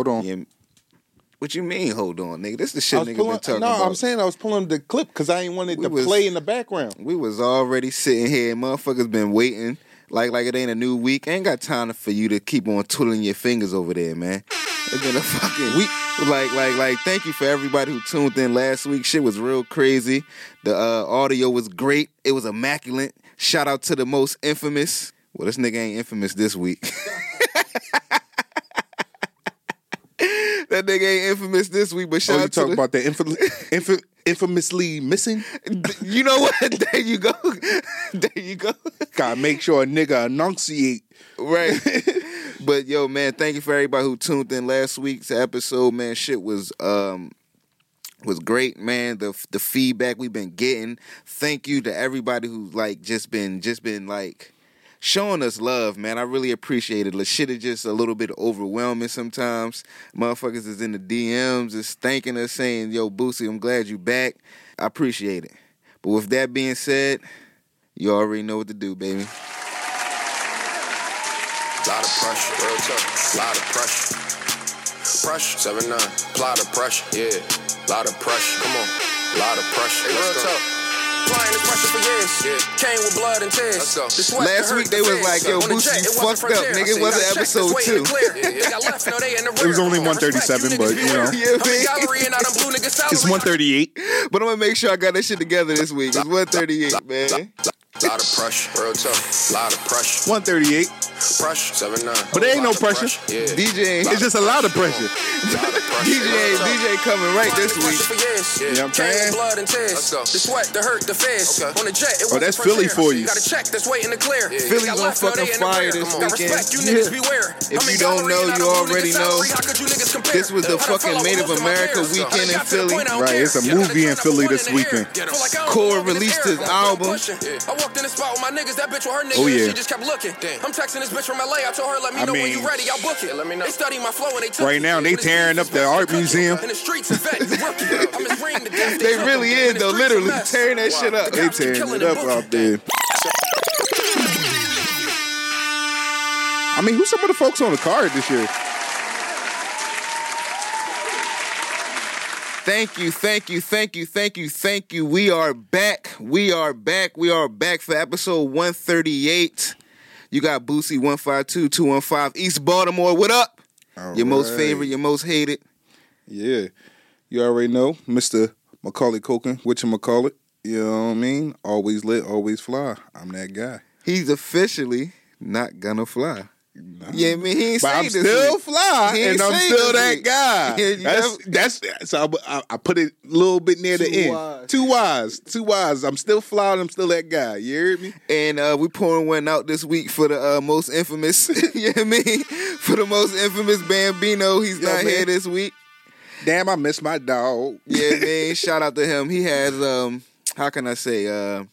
Hold on. Yeah. What you mean? Hold on, nigga. This the shit nigga pulling, been talking no, about. No, I'm saying I was pulling the clip because I ain't wanted We to was- play in the background. we was already sitting here. Motherfuckers been waiting. Like like it ain't a new week. Ain't got time for you to keep on twiddling your fingers over there, man. It's been a fucking week. Like like like. Thank you for everybody who tuned in last week. Shit was real crazy. The uh, audio was great. It was immaculate. Shout out to the most infamous. Well, this nigga ain't infamous this week. that nigga ain't infamous this week. But shout Oh, you out to talk the, about inf- infamously missing? You know what? there you go. there you go. Gotta make sure a nigga enunciate. Right. but yo, man, thank you for everybody who tuned in last week's episode. Man, shit was um was great, man. The the feedback we've been getting. Thank you to everybody who's like just been just been like showing us love, man. I really appreciate it. The shit is just a little bit overwhelming sometimes. Motherfuckers is in the DMs, is thanking us, saying, "Yo, Boosie, I'm glad you back." I appreciate it. But with that being said, you already know what to do, baby. Lot of pressure, real tough. Lot of pressure. Pressure, 7 9. Lot of pressure, yeah. Lot of pressure, come on. Lot of pressure. Hey, real tough. Applying this pressure for years. Came with blood and tears. Let's go. The sweat, Last week they the was fears. like, yo, On the Boosie, you fucked up, nigga. It wasn't said, episode check this way in the two. clear. They got left, no, they in the It was only 137, but, you know. beware. Yeah, I'm in man. gallery and I done blue niggas It's 138. But I'm gonna make sure I got that shit together this week. It's 138, man. Lot of pressure, real tough. Lot of pressure. 138. Pressure, 7 9. But there ain't no pressure. Yeah. DJ ain't, It's just a lot of pressure. Lot of pressure. DJ ain't. DJ coming right this week. For years. You know what I'm Came saying? blood and tears. Let's go. The sweat, the hurt, the fears. Okay. On the jet, it Oh, wasn't that's Philly for you. Got a check that's waiting to clear. Philly Got gonna left, fucking in the fire this Got weekend. respect, you niggas beware. If you don't know, you already know. salary. How could you niggas compare? This was the fucking fell Made of America weekend in I got to the Philly. point I don't Right, it's a movie in Philly this one in the air. weekend. Feel like Core belong in this released his album. Pushing. Walked in the spot with my niggas. That bitch with her niggas. Oh, yeah. She just kept looking. I'm texting this bitch from LA. I told her, let me I know when mean, you ready. I'll book it. Let me know. They study my flow and they took Right now, they When tearing up the art museum. In the streets, a vet, you rookie. I'm as green to death. They really is though, literally mess. tearing that shit up. They cops tearing it up booking. out there. I mean, who's some of the folks on the card this year? Thank you, thank you, thank you, thank you, thank you. We are back. We are back. We are back for episode 138. You got Boosie 152 215 East Baltimore. What up? your most favorite, your most hated. Yeah. You already know, Mr. Macaulay Culkin, which you call it. You know what I mean? Always lit, always fly. I'm that guy. He's officially not gonna fly. Yeah, I mean he ain't But I'm still week. fly, He ain't and I'm still that week. guy. That's that's so I, I- I put it a little bit near the end. wise. Too wise, too wise. I'm still fly, and I'm still that guy. You hear me? And uh, we pouring one out this week for the uh, most infamous. you know what I mean? For the most infamous Bambino. He's Yo, not man. here this week. Damn, I miss my dog. Yeah, man. Shout out to him. He has um how can I say uh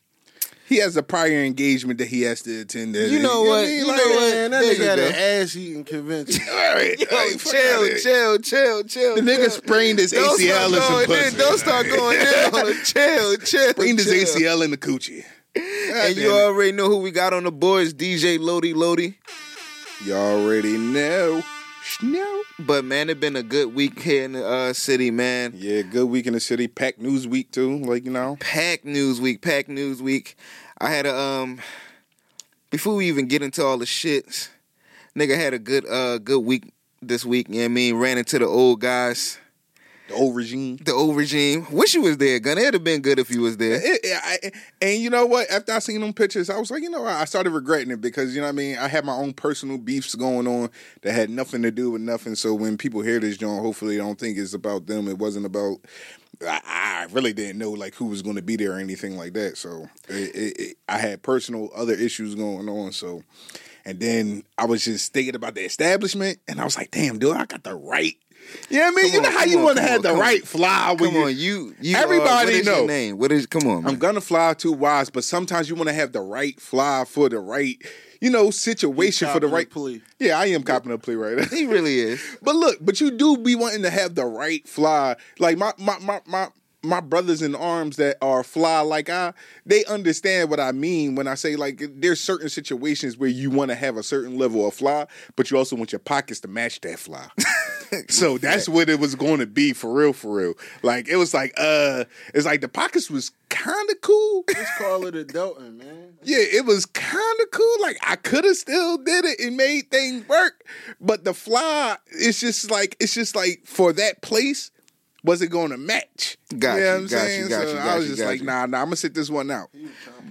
He has a prior engagement that he has to attend. that- You know what? You Like, know what? Man, that There nigga had an ass eating convention. All right, Yo, like, chill, chill, chill, chill. The nigga chill. sprained his Don't ACL in some pussy. in. Don't start going in on it. Chill, chill. Sprained his. ACL in the coochie. And you already know who we got on the boards, DJ Lodi Lodi. Y'all already know. No. But man, it been a good week here in the uh, city, man. Yeah, good week in the city. Packed news week too. Like you know. Pack news week, pack news week. I had a um before we even get into all the shits, nigga had a good uh good week this week, you know what I mean? Ran into the old guys, The old regime. the old regime. Wish you was there, Gunna. It'd have been good if you was there. It- it- I- and you know what? After I seen them pictures, I was like, you know, what? I started regretting it because you know what I mean. I had my own personal beefs going on that had nothing to do with nothing. So when people hear this, John, hopefully they don't think it's about them. It wasn't about. I, I really didn't know like who was going to be there or anything like that. So it, I had personal other issues going on. So. And then I was just thinking about the establishment, and I was like, "Damn, dude, I got the right." You know what I mean? Come you know on, how you want to have the right on. fly when Come you, on, you you Everybody uh, what is know. your name? What is come on, man. I'm gonna fly too wise, but sometimes you want to have the right fly for the right, you know, situation for the right plea. Yeah, I am copping a plea right now. he really is. but look, but you do be wanting to have the right fly. Like my my my my my brothers in arms that are fly like I, they understand what I mean when I say like there's certain situations where you want to have a certain level of fly, but you also want your pockets to match that fly. So that's what it was going to be for real, for real. Like it was like, uh, it's like the pockets was kind of cool. Just call it a adulting, man. Yeah, it was kind of cool. Like I could have still did it and made things work, but the fly, it's just like it's just like for that place, was it going to match? Got know you, what I'm got saying? you, got so you, I was you, just like, nah, nah, I'm gonna sit this one out.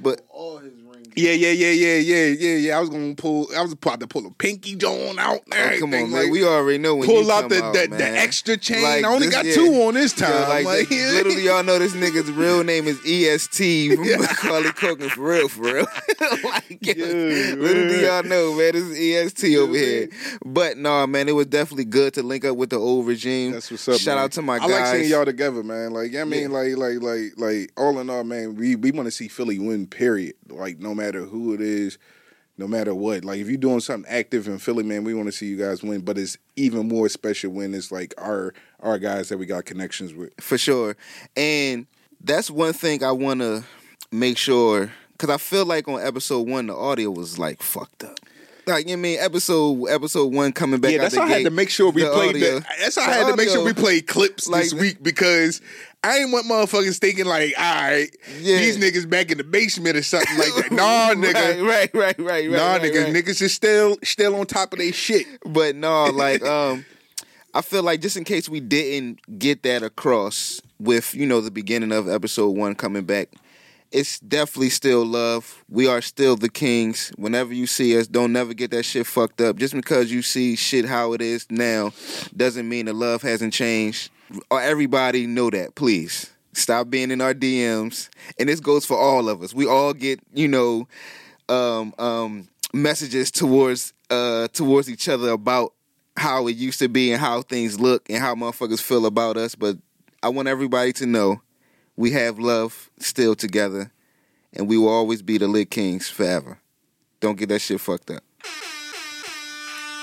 But- all his. Yeah, yeah, yeah, yeah, yeah, yeah, yeah. I was gonna pull. I was about to pull a pinky joint out. Oh, come on, man. like, we already know when pull you out the out, the, the extra chain. Like, I only this- got yeah. two on this time. like, like, this- literally, y'all know this nigga's real name is EST from Macaulay Culkin for real, for real. like, Yeah, literally, man. y'all know, man. This is EST over here. But no, man, it was definitely good to link up with the old regime. That's what's up. Shout man. out to my I guys. like seeing y'all together, man. Like, I mean, like, like, like, like, all in all, man, we we want to see Philly win. Period. Like, no matter who it is, no matter what. Like, if you're doing something active in Philly, man, we want to see you guys win. But it's even more special when it's like our our guys that we got connections with. for sure. And that's one thing I want to make sure because I feel like on episode one the audio was like fucked up. Like you know I mean, episode episode one coming back. yeah, that's why I had to make sure we played. audio- The, that's why I the had to make sure we played clips like- this week because I ain't want motherfuckers thinking like, all right, Yeah. these niggas back in the basement or something like that. Nah, nigga. Right, right, right, right, nah, right, nigga, right. niggas is still still on top of their shit. But no, like um I feel like just in case we didn't get that across with, you know, the beginning of episode one coming back, it's definitely still love. We are still the kings. Whenever you see us, don't never get that shit fucked up. Just because you see shit how it is now doesn't mean the love hasn't changed. Or everybody know that, please. Stop being in our DMs. And this goes for all of us. We all get, you know, um, um, messages towards uh, towards each other about how it used to be and how things look and how motherfuckers feel about us. But I want everybody to know we have love still together, and we will always be the Lit Kings forever. Don't get that shit fucked up.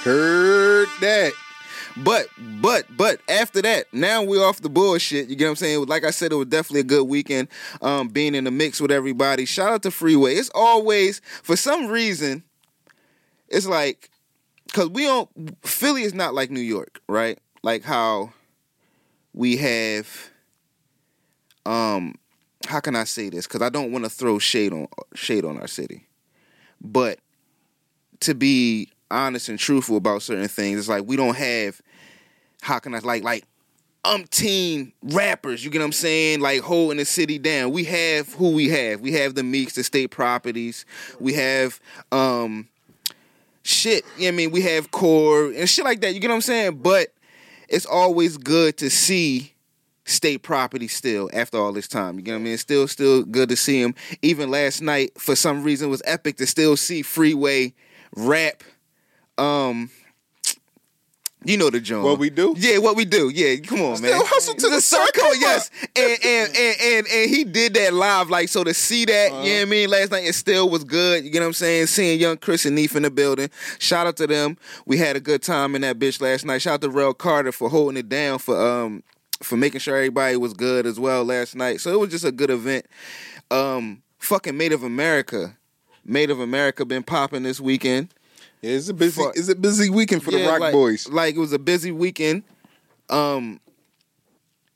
Heard that. But but but after that, now we're off the bullshit. You get what I'm saying? Like I said, it was definitely a good weekend. Um, being in the mix with everybody. Shout out to Freeway. It's always for some reason, it's like because we don't. Philly is not like New York, right? Like how we have. Um, how can I say this? Because I don't want to throw shade on shade on our city, but to be honest and truthful about certain things. It's like we don't have how can I like like umpteen rappers, you get what I'm saying? Like holding the city down. We have who we have. We have the Meeks, the state properties. We have um shit. You know I mean? We have core and shit like that. You get what I'm saying? But it's always good to see state property still after all this time. You get what I mean? It's still still good to see him. Even last night, for some reason, was epic to still see Freeway rap. Um, you know the joint. What we do? Yeah, what we do. Yeah, come on, man. Hustle to the circle. yes. And and, and and and he did that live, like so to see that, Uh-huh. you know what I mean? Last night it still was good. You get what I'm saying? Seeing young Chris and Neef in the building. Shout out to them. We had a good time in that bitch last night. Shout out to Rel Carter for holding it down for um for making sure everybody was good as well last night. So it was just a good event. Um fucking Made of America. Made of America been popping this weekend. Yeah, it's a busy. Fuck. It's a busy weekend for the Rock like, Boys. Like it was a busy weekend. Um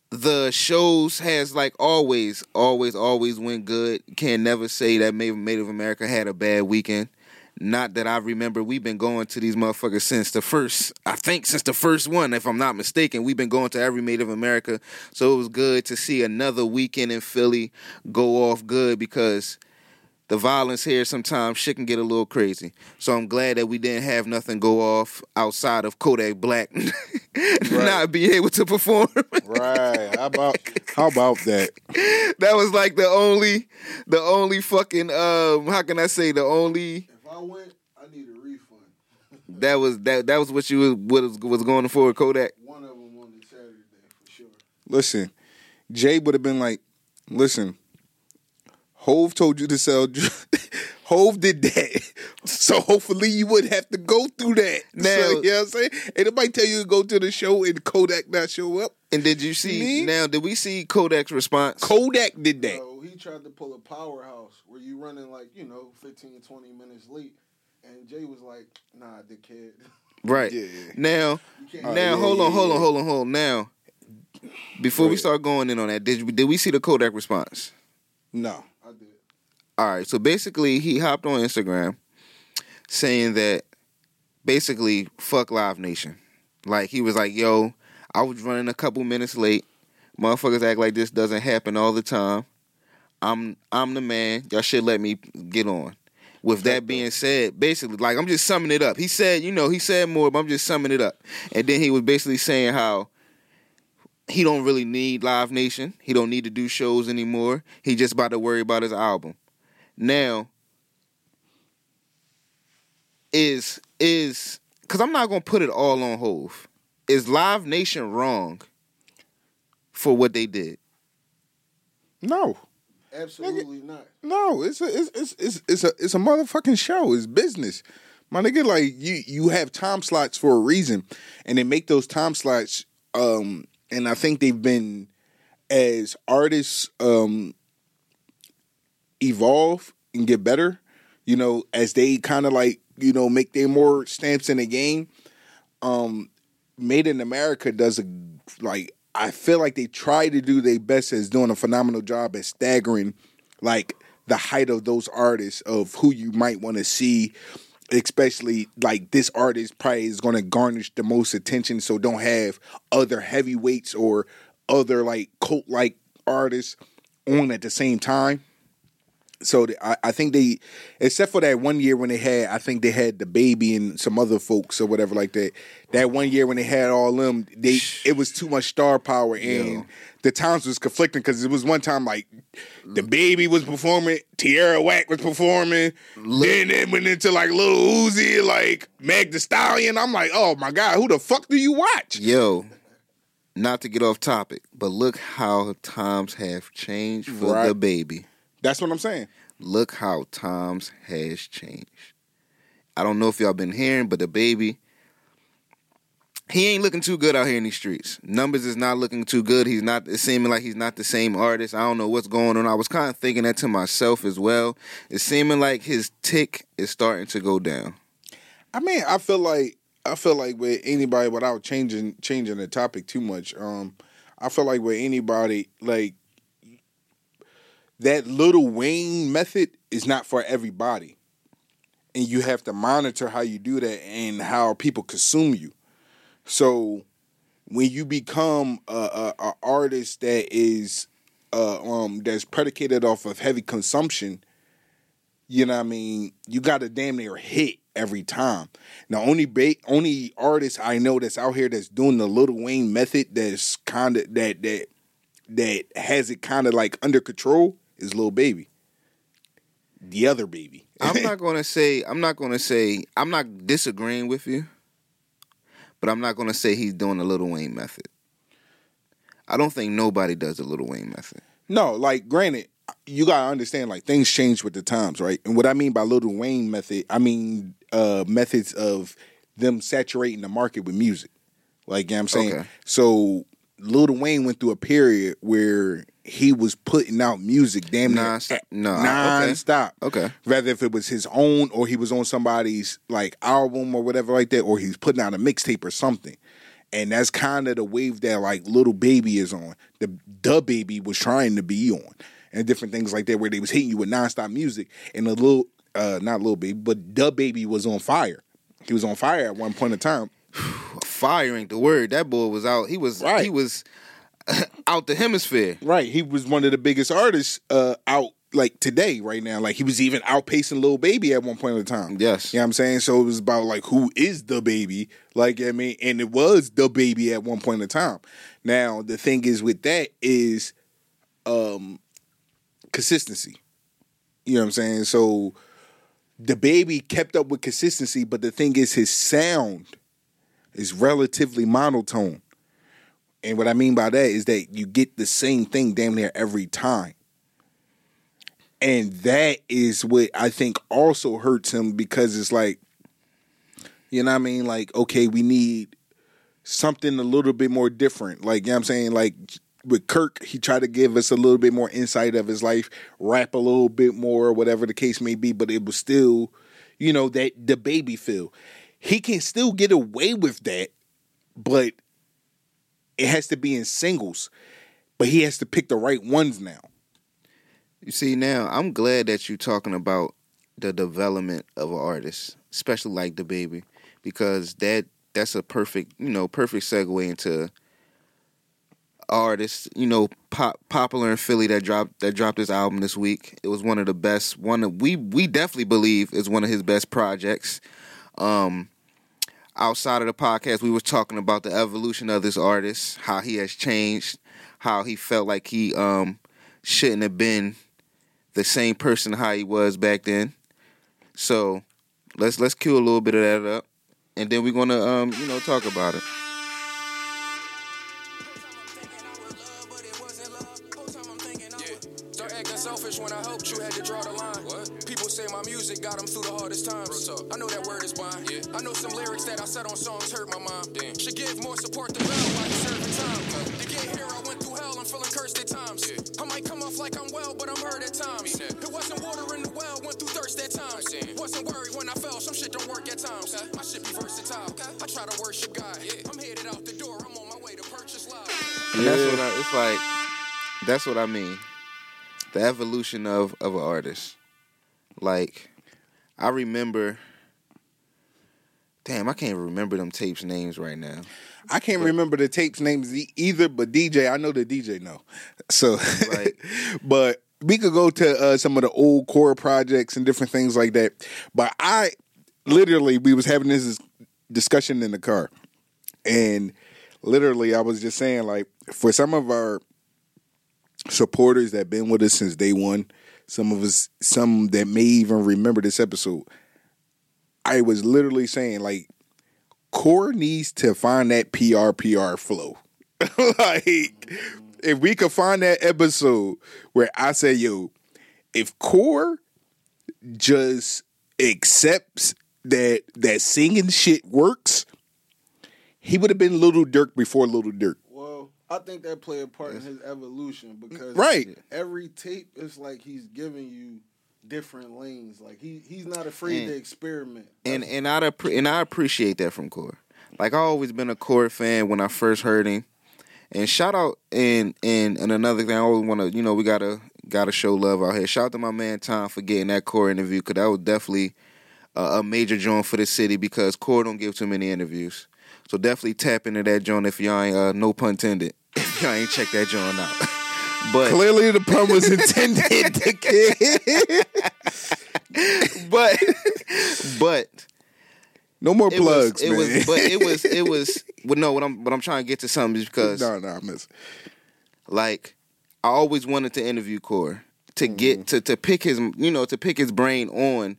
the shows has like always, always, always went good. Can never say that Made Made of America had a bad weekend. Not that I remember. We've been going to these motherfuckers since the first. I think since the first one, if I'm not mistaken. We've been going to every Made of America, so it was good to see another weekend in Philly go off good because the violence here sometimes shit can get a little crazy. So I'm glad that we didn't have nothing go off outside of Kodak Black not be able to perform. right. How about how about that? that was like the only the only fucking um how can I say the only If I went, I need a refund. that was that that was what you was what was, was going for Kodak. One of them on the Saturday for sure. Listen, Jay would have been like, listen, Hove told you to sell. Hove did that, so hopefully you wouldn't have to go through that. Now- so, you know what I'm saying? Ain't nobody tell you to go to the show and Kodak not show up. And did you see Me? now? Did we see Kodak's response? Kodak did that. So he tried to pull a powerhouse where you running like, you know, 15, 20 minutes late. And Jay was like, nah, dickhead. Right. Yeah. Now, can't- oh, now, Oh, yeah, hold on, yeah, hold on, hold on, hold on. Now, before we start going in on that, did did we see the Kodak response? No. All right. So basically, he hopped on Instagram saying that basically fuck Live Nation. Like he was like, "Yo, I was running a couple minutes late. Motherfuckers act like this doesn't happen all the time. I'm I'm the man. Y'all should let me get on." With that being said, basically, like I'm just summing it up. He said, you know, he said more, but I'm just summing it up. And then he was basically saying how he don't really need Live Nation. He don't need to do shows anymore. He just about to worry about his album. Now, is is because I'm not gonna put it all on Hove. Is Live Nation wrong for what they did? No. Absolutely not. No, it's a it's it's it's it's a it's a motherfucking show. It's business. My nigga, like you you have time slots for a reason. And they make those time slots um and I think they've been as artists um evolve and get better, you know, as they kind of like, you know, make their more stamps in the game. Um Made in America does a like I feel like they try to do their best as doing a phenomenal job at staggering like the height of those artists of who you might want to see especially like this artist probably is going to garnish the most attention so don't have other heavyweights or other like cult like artists on at the same time so the- I, I think they, except for that one year when they had, I think they had the baby and some other folks or whatever like that. That one year when they had all them, they it was too much star power and the times was conflicting because it was one time like the baby was performing, Tierra Whack was performing, then it went into like Lil Uzi, like Meg The Stallion. I'm like, oh my god, who the fuck do you watch? Yo, not to get off topic, but look how times have changed for Right. the baby. That's what I'm saying. Look how times has changed. I don't know if y'all been hearing, but the baby, he ain't looking too good out here in these streets. Numbers is not looking too good. He's not. It's seeming like he's not the same artist. I don't know what's going on. I was kind of thinking that to myself as well. It's seeming like his tick is starting to go down. I mean, I feel like I feel like with anybody without changing changing the topic too much. Um, I feel like with anybody like that little Wayne method is not for everybody, and you have to monitor how you do that and how people consume you. So when you become a, a, a artist that is uh, um that's predicated off of heavy consumption, you know what I mean, you got to damn near hit every time. Now, only ba- only artist I know that's out here that's doing the Little Wayne method that's kind of that that that has it kind of like under control is little Baby. The other baby. I'm not gonna say I'm not gonna say I'm not disagreeing with you, but I'm not gonna say he's doing the Little Wayne method. I don't think nobody does the Little Wayne method. No, like granted, you gotta understand like things change with the times, right? And what I mean by Little Wayne method, I mean uh methods of them saturating the market with music. Like you know what I'm saying? Okay. So Little Wayne went through a period where he was putting out music damn near Non-stop- no, okay. non-stop. Okay. Whether if it was his own or he was on somebody's like album or whatever like that, or he's putting out a mixtape or something. And that's kind of the wave that like little baby is on. The the baby was trying to be on. And different things like that where they was hitting you with non-stop music. And the little uh not little baby, but the baby was on fire. He was on fire at one point in time. Fire ain't the word. That boy was out. He was Right. he was out the hemisphere. Right. He was one of the biggest artists uh out like today, right now. Like he was even outpacing Lil Baby at one point in time. Yes. You know what I'm saying? So it was about like who is the baby? Like I mean, and it was the baby at one point in time. Now the thing is with that is um consistency. You know what I'm saying? So the baby kept up with consistency, but the thing is his sound is relatively monotone. And what I mean by that is that you get the same thing damn near every time. And that is what I think also hurts him because it's like, you know what I mean? Like, okay, we need something a little bit more different. Like, you know what I'm saying? Like with Kirk, he tried to give us a little bit more insight of his life, rap a little bit more, whatever the case may be, but it was still, you know, that the baby feel. he can still get away with that, but it has to be in singles. But he has to pick the right ones now. You see now, I'm glad that you're talking about the development of an artist, especially like the baby, because that that's a perfect you know perfect segue into artist you know pop, popular in Philly that dropped that dropped his album this week. It was one of the best. One of, we we definitely believe is one of his best projects. Um, outside of the podcast, we were talking about the evolution of this artist, how he has changed, how he felt like he um shouldn't have been the same person how he was back then. So let's let's cue a little bit of that up, and then we're gonna um you know talk about it. Music got them through the hardest times. I know that word is mine. Yeah. I know some lyrics that I said on songs hurt my mom. Damn. Should give more support to Bell while he's serving time. To get here, I went through hell, I'm feeling cursed at times. I might come off like I'm well, but I'm hurt at times. It wasn't water in the well, went through thirst at times. Wasn't worried when I fell, some shit don't work at times. My shit be versatile. I try to worship God. I'm headed out the door, I'm on my way to purchase life. And that's what I, it's like. That's what I mean. The evolution of of an artist. Like, I remember. Damn, I can't remember them tapes names right now. I can't remember the tapes names either, but DJ, I know the DJ know. So, Right. but we could go to uh, some of the old core projects and different things like that. But I literally, we was having this discussion in the car, and literally, I was just saying like for some of our supporters that been with us since day one, some of us, some that may even remember this episode. I was literally saying like Core needs to find that PR PR flow. like if we could find that episode where I say, yo, if Core just accepts that that singing shit works, he would have been Little Durk before Little Durk. Well, I think that played a part in his evolution because Right. every tape is like he's giving you different lanes. Like he he's not afraid And- to experiment. and and I and I appreciate that from Core. Like I always been a Core fan when I first heard him. And shout out and and and another thing I always want to you know we gotta gotta show love out here. Shout out to my man Tom for getting that Core interview because that was definitely a, a major joint for the city because Core don't give too many interviews. So definitely tap into that joint if y'all ain't uh, no pun intended if y'all ain't check that joint out. but Clearly the pun was intended to kid. but but No more it plugs, was, it man. was but it was it was well no what I'm what I'm trying to get to something is because no, no, I miss. like I always wanted to interview Core to Mm-hmm. get to to pick his you know to pick his brain on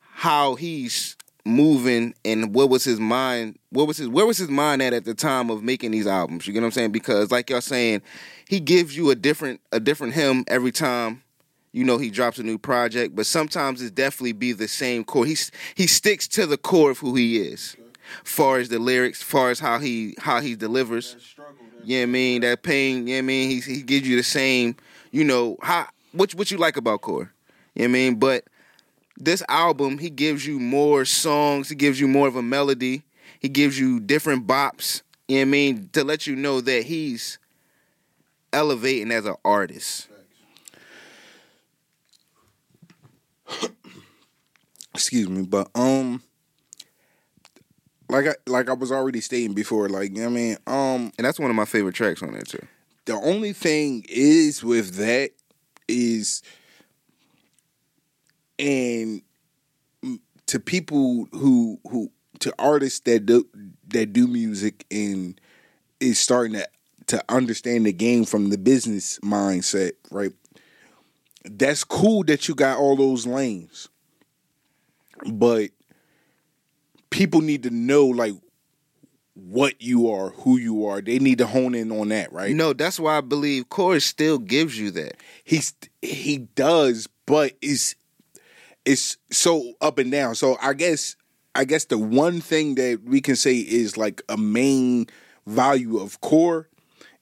how he's moving and what was his mind what was his where was his mind at at the time of making these albums you get what I'm saying because like y'all saying he gives you a different a different him every time you know he drops a new project but sometimes it's definitely be the same core he's he sticks to the core of who he is far as the lyrics far as how he how he delivers That struggle. That yeah, I mean that pain. Yeah, I mean he he gives you the same. You know how what what you like about Core. You know what I mean, but this album he gives you more songs. He gives you more of a melody. He gives you different bops. You know what I mean to let you know that he's elevating as an artist. excuse me, but um, like I like I was already stating before, like you know I mean, um, And that's one of my favorite tracks on there too. the only thing is with that is, and to people who who to artists that do that do music and is starting to to understand the game from the business mindset, right? That's cool that you got all those lanes. But people need to know like what you are, who you are. They need to hone in on that, right? No, that's why I believe Core still gives you that. He's he does, but it's it's so up and down. So I guess I guess the one thing that we can say is like a main value of core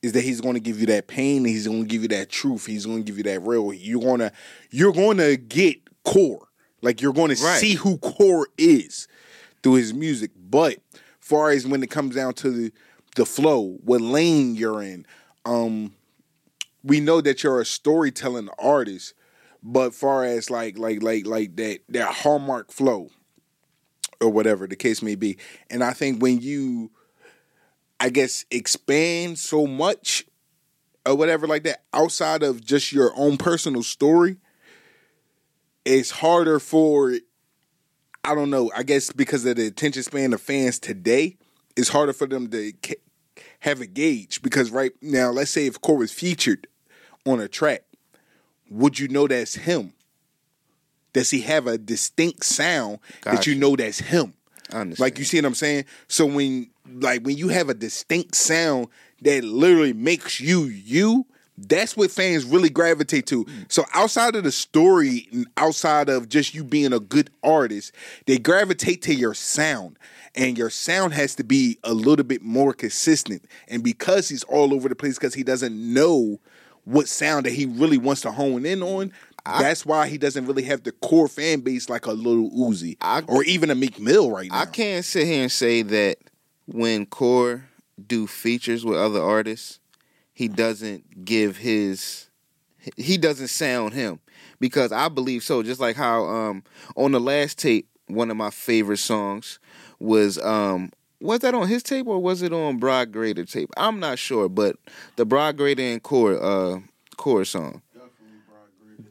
is that he's going to give you that pain. and He's going to give you that truth. He's going to give you that real. You're gonna you're going to get core. Like you're going to Right. see who core is. through his music. But far as when it comes down to the the flow, what lane you're in, um, we know that you're a storytelling artist. But far as like like like like that that hallmark flow or whatever the case may be, and I think when you, I guess, expand so much or whatever like that outside of just your own personal story, it's harder for I don't know. I guess because of the attention span of fans today, it's harder for them to have a gauge. Because right now, let's say if Core was featured on a track, would you know that's him? Does he have a distinct sound that you know that's him? Like you see what I'm saying? So when like when you have a distinct sound that literally makes you you, that's what fans really gravitate to. Mm. So outside of the story, outside of just you being a good artist, they gravitate to your sound. And your sound has to be a little bit more consistent. And because he's all over the place because he doesn't know what sound that he really wants to hone in on, that's why he doesn't really have the core fan base like a little Uzi I- or even a Meek Mill right now. I can't sit here and say that when Core do features with other artists, he doesn't give his he doesn't sound him because I believe so. Just like how um on the last tape, one of my favorite songs was um was that on his tape or was it on Broad Grader tape? I'm not sure, but the Broad Grader and Core uh Core song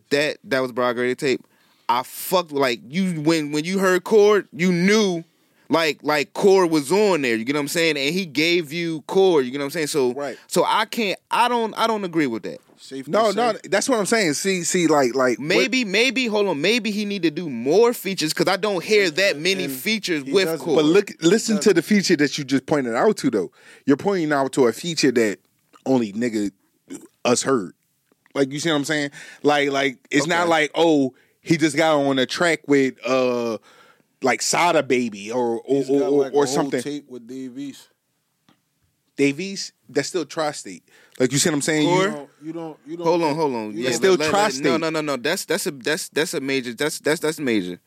that that was Broad Grader tape. I fucked like you when when you heard Core, you knew like like Core was on there. You get what I'm saying? And he gave you Core. You get what I'm saying? So Right. So I can't. I don't. I don't agree with that. Safe to No, say. no, that's what I'm saying. See, see, like, like Maybe maybe hold on. Maybe he need to do more features because I don't hear that many And features with doesn't. Core. But look, listen to the feature that you just pointed out to though. You're pointing out to a feature that only nigga us heard. Like you see what I'm saying? Like, like it's not like oh he just got on a track with uh like Sada Baby or or He's or, got or, like or something. tape with Dave East. Dave East, that's still tri-state. Like you see what I'm saying? Core? You, You don't, you don't, you don't Hold on, hold on. you Yeah, It's still let- let- tri-state. No, no, no, no. That's that's a that's that's a major. That's that's that's major.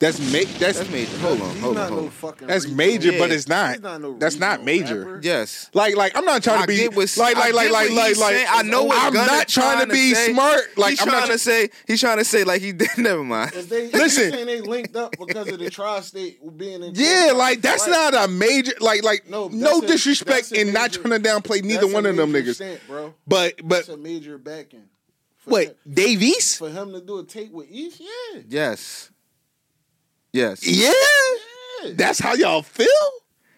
That's ma- that's That's major. Hold on, He's hold on, not hold no on. fucking that's regional- major, but it's not. He's not no that's not major. rapper. Yes. Like, like I'm not trying to be get what, like, like, like, like, like, like. I know what I'm not trying to be say. smart. Like, he's I'm trying not. to say. He's trying to say like he did. Never mind. If they, Listen. Listen, saying they linked up because of the tri-state being in. Yeah, like that's Right. not a major like like No, no, disrespect that's a in not trying to downplay neither one of them major niggas. Bro. But but That's a major backing. For what him- Dave East? for him to do a tape with East, yeah. Yes. Yes. Yeah, that's how y'all feel.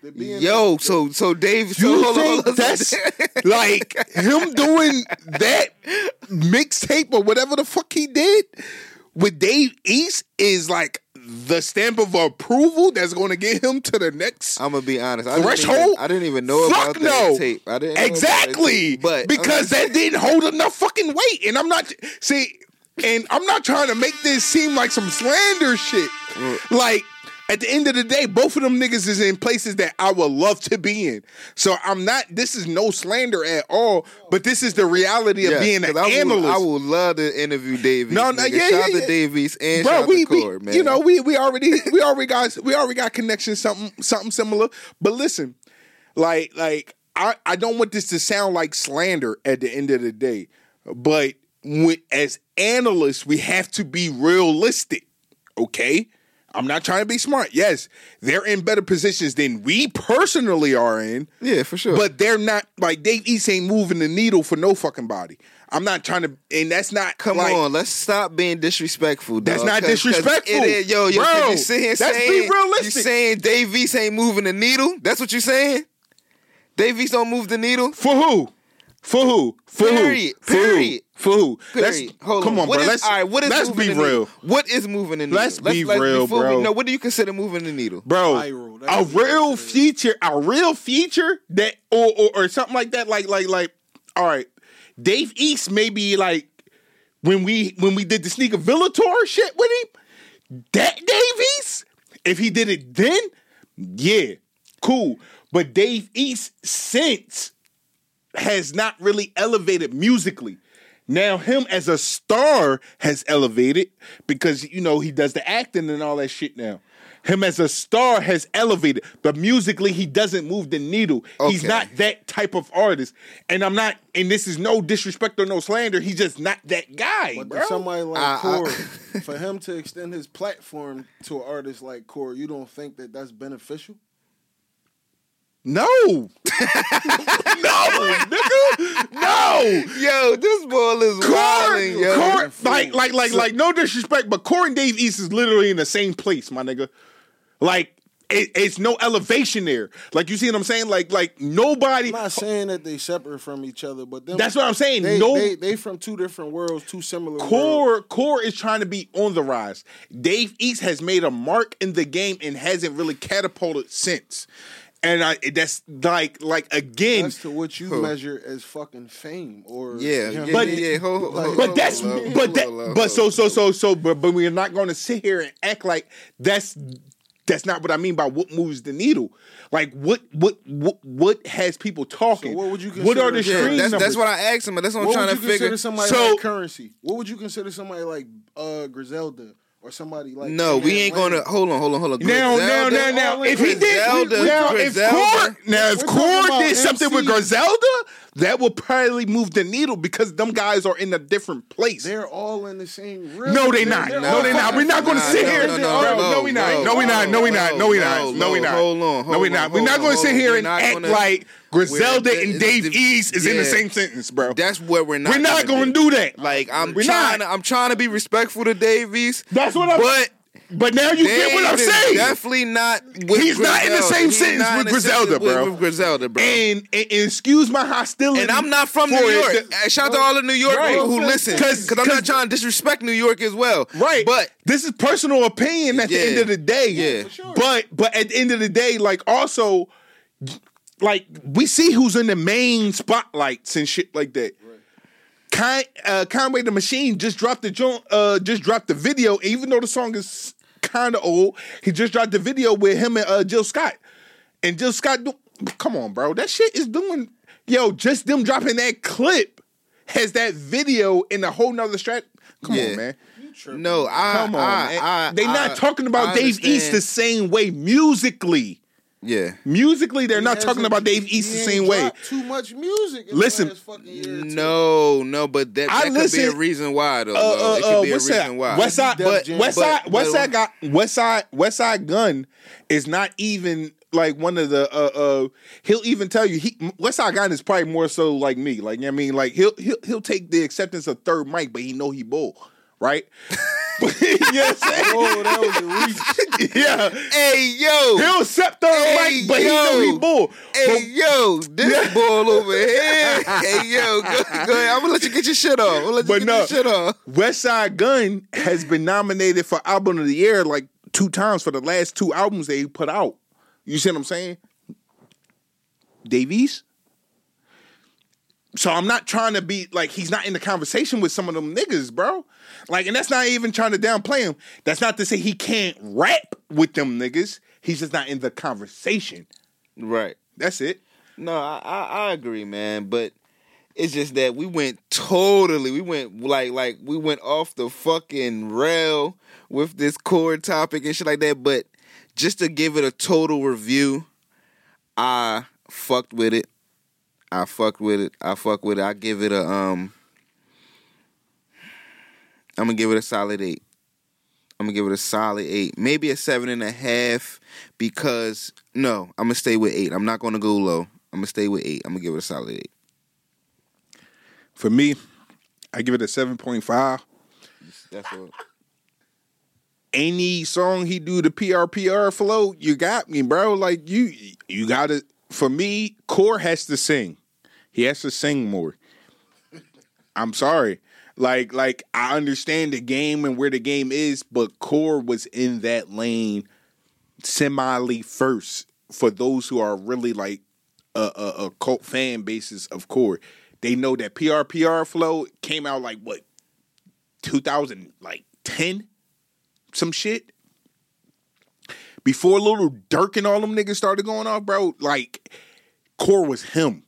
To be in Yo, so so Dave. So You hold on, think on. that's like him doing that mixtape or whatever the fuck he did with Dave East is like the stamp of approval that's going to get him to the next I'm gonna be honest. I didn't, threshold. even, I didn't even know Fuck about no. that tape. I didn't know about that exactly, tape. but because that didn't hold enough fucking weight, and I'm not see, and I'm not trying to make this seem like some slander shit. Like at the end of the day, both of them niggas is in places that I would love to be in. So I'm not. This is no slander at all, but this is the reality of Yes, being an I would, analyst. I would love to interview Dave East. No, no, nigga. yeah, shout yeah, out yeah. to Dave East and Bro, shout we, to Core, man. you know, we we already we already got we already got connections, something something something similar. But listen, like like I I don't want this to sound like slander at the end of the day, but when, as analysts, we have to be realistic. Okay. I'm not trying to be smart. Yes, they're in better positions than we personally are in. yeah, for sure. But they're not like Dave East ain't moving the needle for no fucking body. I'm not trying to, and that's not Come like, on, let's stop being disrespectful. That's not 'cause- 'cause disrespectful. It is, yo, yo, 'cause Bro, you sit here let's be saying, realistic. You saying Dave East ain't moving the needle? That's what you're saying? Dave East don't move the needle? For who? For who? For Period. who? For Period. who? For who? Period. Let's, Hold come on, What bro. is- let's all right, what is let's moving be the real, needle? What is moving the needle? Let's be real, before bro. We, no, what do you consider moving the needle? bro. Viral. That's A what you real say. feature, a real feature that, or, or or something like that. Like like like. All right, Dave East maybe like when we when we did the sneaker Villa tour shit with him. That Dave East, if he did it then, yeah, cool. But Dave East since has not really elevated musically. Now him as a star has elevated because you know he does the acting and all that shit now. him as a star has elevated, but musically he doesn't move the needle. He's not that type of artist, and I'm not. And this is no disrespect or no slander. He's just not that guy, But bro. somebody like I- I- Core, for him to extend his platform to an artist like Core, you don't think that that's beneficial? No, no, nigga, no. Yo, this boy is Core, wilding, yo. Core, like, like, like, like, no disrespect, but Core and Dave East is literally in the same place, my nigga. Like, it, it's no elevation there. Like, you see what I'm saying? Like, like nobody. I'm not saying that they separate from each other, but them, That's what I'm saying. They, no, they, they from two different worlds, two similar worlds. Core, Core is trying to be on the rise. Dave East has made a mark in the game and hasn't really catapulted since. And I, that's like, like again, That's to what you measure as fucking fame, or Yeah, him yeah, But- yeah, yeah. Hold, hold, Like- hold, but that's hold, hold, but that hold, hold, but so so so so but but we're not going to sit here and act like that's that's not what I mean by what moves the needle. Like what what what what has people talking? So what would you What are the consider- Yeah, stream that's, that's what I asked him, but that's what I'm trying would to consider figure. somebody So- like Currency? What would you consider somebody like uh Griselda or somebody like? No, we ain't gonna hold on, hold on, hold on. Now, now, Griselda- now, now, if he did, Griselda- now, if Griselda- Core, now, if We're talking Core about did something with MC. Griselda, that would probably move the needle because them guys are in a different place. They're all in the same. Rhythm. No, they not. They're No, they not. We're not going to sit here. no, and- no, bro, no, no, we not. no, No, we not. No, we no, not. No, we no, not. No, we no, not. hold on, No, we hold not. on, We're not going to sit here and We're not act gonna- like Griselda we're- and this- Dave this- East is in the same sentence, bro. That's what we're not. We're not gonna going to do that. Like I'm We're trying not. to, I'm trying to be respectful to Dave East. That's what I'm. But But now you get what I'm Dave is saying. Definitely not. With He's not in the same He's sentence with in Griselda, with- bro. With Griselda, bro. And, and, and excuse my hostility. And I'm not from New. York. The- Shout out to all the New York Right. people who listen, 'Cause- I'm not trying to disrespect New York as well. Right. But this is personal opinion at Yeah. the end of the day. Yeah. For sure. But but at the end of the day, like also like we see who's in the main spotlights and shit like that. Con, uh, Conway the Machine just dropped the joint, uh, just dropped the video. Even though the song is kind of old, he just dropped the video with him and uh, Jill Scott. And Jill Scott, do, come on, bro, that shit is doing. Yo, just them dropping that clip has that video in a whole nother strat. Come Yeah. on, man. no, I. Come on, I, man. I, They're I- not talking about I Dave East the same way musically. Yeah. Musically, they're not talking about Dave he East the same way. Too much music. In Listen, the last fucking year. No, no, but that, I that could be a listen- reason why though. Uh, uh, it uh, be a what's reason that? why. West Side, but Jam. West But- Side, West Side got West Side, Westside Gunn is not even like one of the. Uh, uh, he'll even tell you he Westside Gunn is probably more so like me. Like you know what I mean, like he'll he'll he'll take the acceptance of third mic, but he know he bull, right? But, you know what I'm saying? Oh, that was a reach. yeah. Hey yo, He'll accept third Hey, mic, but he know yo. he bull. hey yo, this ball over here. hey yo, go, go ahead. I'm gonna let you get your shit off. I'm gonna let you But get no. your shit off. West Side Gun has been nominated for album of the year like two times for the last two albums they put out. You see what I'm saying? Dave East. So I'm not trying to be like he's not in the conversation with some of them niggas, bro. Like, and that's not even trying to downplay him. That's not to say he can't rap with them niggas. He's just not in the conversation. Right. That's it. No, I, I I agree, man. But it's just that we went totally. We went like like we went off the fucking rail with this core topic and shit like that. But just to give it a total review, I fucked with it. I fucked with it. I fuck with it. I give it a um. I'm gonna give it a solid eight. I'm gonna give it a solid eight, maybe a seven and a half, because no, I'm gonna stay with eight. I'm not gonna go low. I'm gonna stay with eight. I'm gonna give it a solid eight. For me, I give it a 7.5. That's what. any song he do the PRPR flow, you got me, bro. Like you you gotta for me, Core has to sing. He has to sing more. I'm sorry. Like like I understand the game and where the game is, but Core was in that lane semi first for those who are really like a, a, a cult fan basis of Core. They know that PRPR flow came out like what 2000 like 10 some shit. Before Little Durk and all them niggas started going off, bro, like Core was him.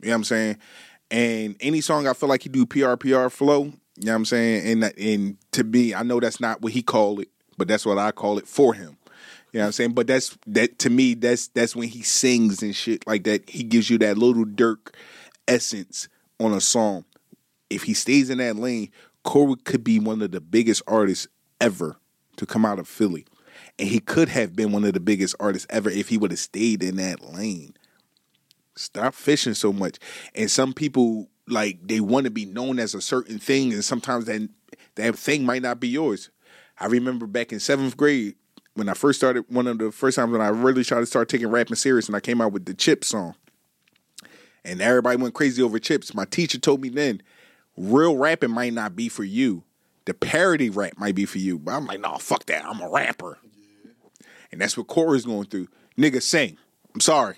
You know what I'm saying? And any song I feel like he do PRPR flow, you know what I'm saying? And and to me, I know that's not what he called it, but that's what I call it for him. You know what I'm saying? But that's that to me. That's that's when he sings and shit like that. He gives you that little Durk essence on a song. If he stays in that lane, Corey could be one of the biggest artists ever to come out of Philly, and he could have been one of the biggest artists ever if he would have stayed in that lane. Stop fishing so much. And some people like they want to be known as a certain thing, and sometimes that that thing might not be yours. I remember back in seventh grade when I first started. One of the first times when I really tried to start taking rapping serious, and I came out with the Chip song, and everybody went crazy over Chips. My teacher told me then, real rapping might not be for you. The parody rap might be for you. But I'm like, no, fuck that. I'm a rapper. And that's what Corey's going through. Nigga, sing. I'm sorry.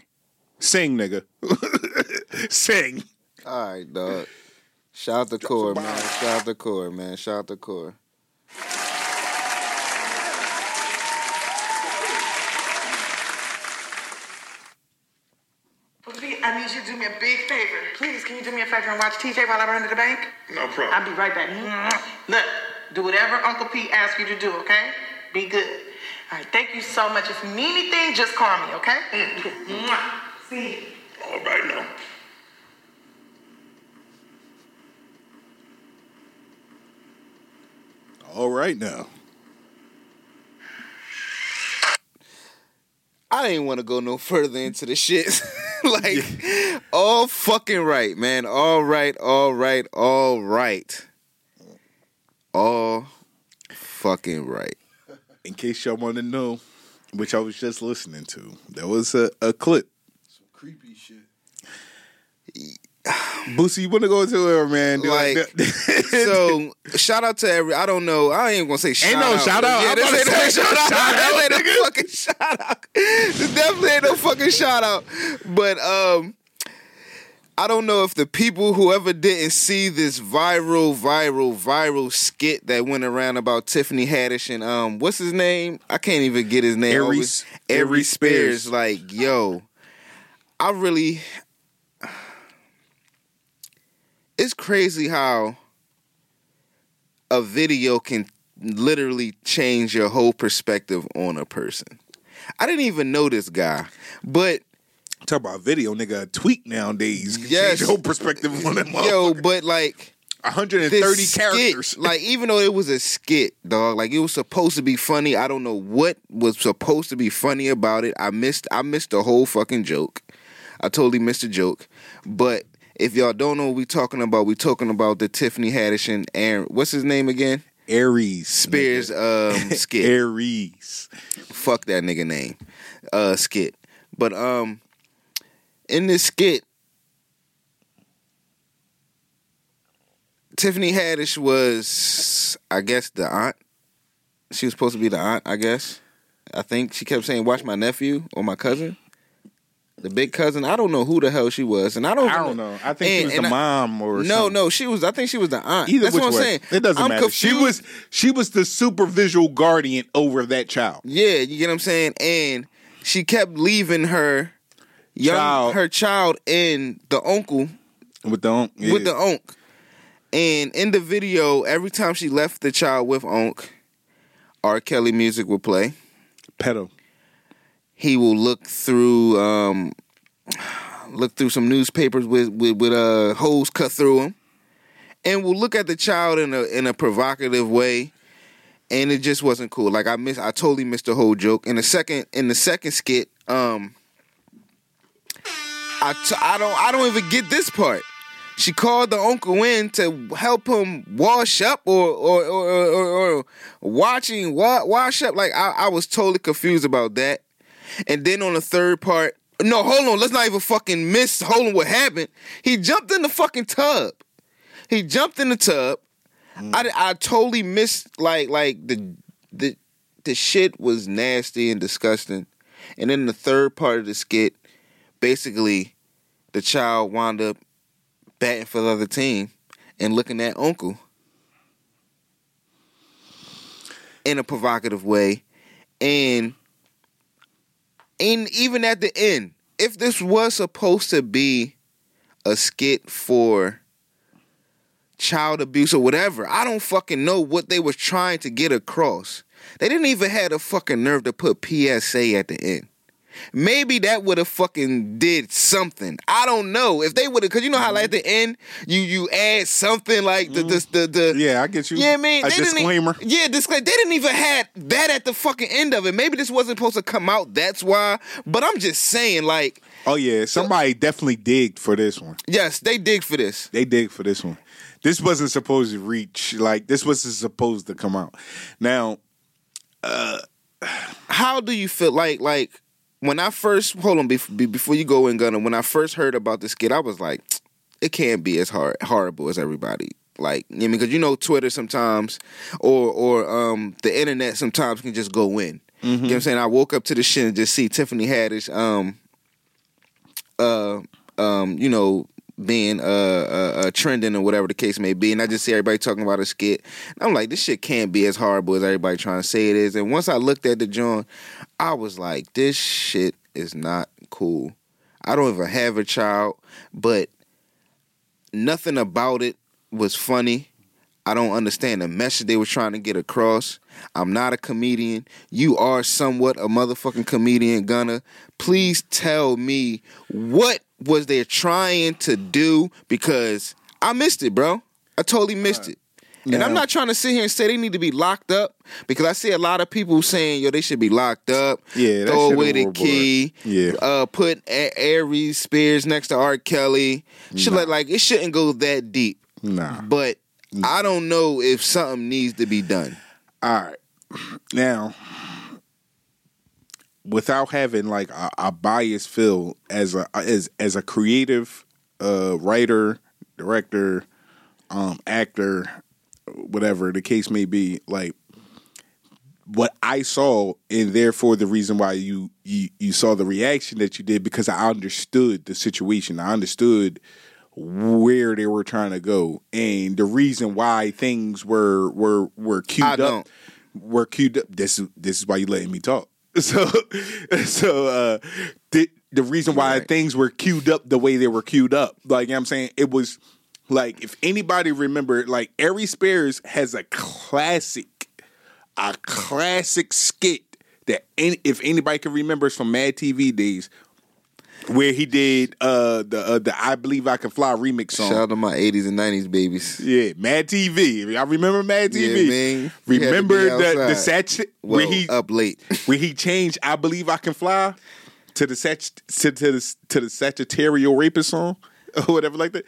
Sing, nigga. sing. All right, dog. Shout out to Core, man. Shout out to Core, man. Shout out to Core. I need you to do me a big favor. Please, can you do me a favor and watch TJ while I run to the bank? No problem. I'll be right back. Mm-hmm. Look, do whatever Uncle Pete asks you to do, okay? Be good. All right, thank you so much. If you need anything, just call me, okay? See All right now. All right now. I didn't want to go no further into the shit. like, all fucking right, man. All right, all right, all right. All fucking right. In case y'all want to know, which I was just listening to, there was a, a clip. Some creepy shit. Boosie, you want to go into it, man? Like, so shout out to every. I don't know. I ain't even gonna say shout no out. shout out. Yeah, this ain't no shout out. shout out, ain't no fucking shout out. This definitely ain't no fucking shout out. But um, I don't know if the people whoever didn't see this viral, viral, viral skit that went around about Tiffany Haddish and um, what's his name? I can't even get his name. Aries- Aries. Spears. Like, yo, I really. It's crazy how a video can literally change your whole perspective on a person. I didn't even know this guy, but Talk about video, nigga. A tweet nowadays. can Yes. Change your whole perspective on them. yo, but like 130 this characters. skit, like even though it was a skit, dog, like it was supposed to be funny. I don't know what was supposed to be funny about it. I missed I missed the whole fucking joke. I totally missed the joke. But if y'all don't know what we talking about, we talking about the Tiffany Haddish and Aaron. What's his name again? Aries. Spears nigga. um skit. Aries. Fuck that nigga name. Uh skit. But um in this skit Tiffany Haddish was I guess the aunt. She was supposed to be the aunt, I guess. I think she kept saying watch my nephew or my cousin. The big cousin. I don't know who the hell she was. And I don't I don't know. I think she was the I- mom or No, something. no, she was I think she was the aunt. Either That's which what I'm way. saying. It doesn't I'm matter. She was she was the super visual guardian over that child. Yeah, you get what I'm saying? And she kept leaving her young Child. her child and the uncle With the unc. with the yeah. unc. And in the video, every time she left the child with unc, R. Kelly music would play. pedo. He will look through um look through some newspapers with with, with uh holes cut through them. And will look at the child in a in a provocative way. And it just wasn't cool. Like I miss I totally missed the whole joke. In the second in the second skit, um I, t- I don't I don't even get this part. She called the uncle in to help him wash up or or or, or, or watching wa- wash up. Like I, I was totally confused about that. And then on the third part, no, hold on, let's not even fucking miss. Hold on, what happened? He jumped in the fucking tub. He jumped in the tub. Mm. I, I totally missed like like the the the shit was nasty and disgusting. And then the third part of the skit, basically, the child wound up batting for the other team and looking at Uncle in a provocative way. And and even at the end, if this was supposed to be a skit for child abuse or whatever, I don't fucking know what they were trying to get across. They didn't even have the fucking nerve to put PSA at the end. Maybe that would have fucking did something. I don't know if they would have, cause you know how like at mm-hmm. the end you you add something like the the the, the mm. Yeah, I get you. yeah, I mean, a they didn't disclaimer. yeah, disclaimer. They didn't even had that at the fucking end of it. Maybe this wasn't supposed to come out. That's why. But I'm just saying, like, Oh yeah, uh, somebody definitely digged for this one. yes, they dig for this. They dig for this one. This wasn't supposed to reach like this wasn't supposed to come out. Now, uh How do you feel like like when I first hold on before you go in, Gunner? When I first heard about this skit, I was like, it can't be as hard horrible as everybody. Like, you know, because you know Twitter sometimes or or um the internet sometimes can just go in. You know what I'm saying? I woke up to the shit and just see Tiffany Haddish um uh um you know being uh, uh, uh trending or whatever the case may be and I just see everybody talking about a skit and I'm like this shit can't be as horrible as everybody trying to say it is and once I looked at the joint I was like this shit is not cool I don't even have a child but nothing about it was funny I don't understand the message they were trying to get across. I'm not a comedian. You are somewhat a motherfucking comedian, Gunner. Please tell me what was they trying to do because I missed it, bro. I totally missed it. And I'm not trying to sit here and say they need to be locked up because I see a lot of people saying, yo, they should be locked up. Yeah, throw away the key. Yeah. Uh, put A- Aries Spears next to R. Kelly. Shit like, like it shouldn't go that deep. nah. But I don't know if something needs to be done. All right. Now, without having like a, a bias feel as a as as a creative uh, writer, director, um, actor, whatever the case may be, like what I saw, and therefore the reason why you you you saw the reaction that you did because I understood the situation. I understood where they were trying to go and the reason why things were were were queued up were queued up. This is this is why you letting me talk. So so uh the the reason why Right. things were queued up the way they were queued up, like you know what I'm saying, it was like if anybody remember, like Ari Spears has a classic, a classic skit that any, if anybody can remember it's from Mad TV days, where he did uh the uh, the I Believe I Can Fly remix song. Shout out to my 80s and 90s babies. Yeah, Mad TV. I remember Mad TV. Yeah, man. We had to Remember the the outside. sat Well, where he up late. where he changed "I Believe I Can Fly" to the sat to, to the to the Sagittarius rapist song or whatever like that.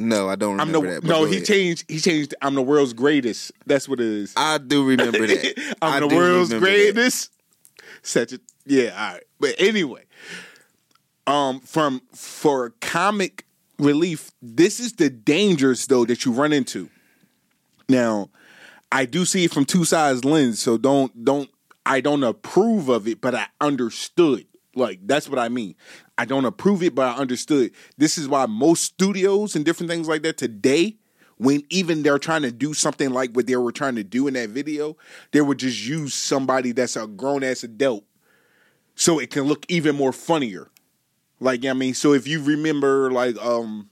No, I don't I'm remember the that. no. He ahead. changed. He changed. I'm the world's greatest. That's what it is. I do remember that. I I'm the world's that. greatest. Such a yeah. All right. But anyway, um, from for comic relief, this is the dangers though that you run into. Now, I do see it from two sides lens, so don't don't I don't approve of it, but I understood. Like that's what I mean. I don't approve it, but I understood. This is why most studios and different things like that today, when even they're trying to do something like what they were trying to do in that video, they would just use somebody that's a grown ass adult, so it can look even more funnier. Like I mean, so if you remember, like um,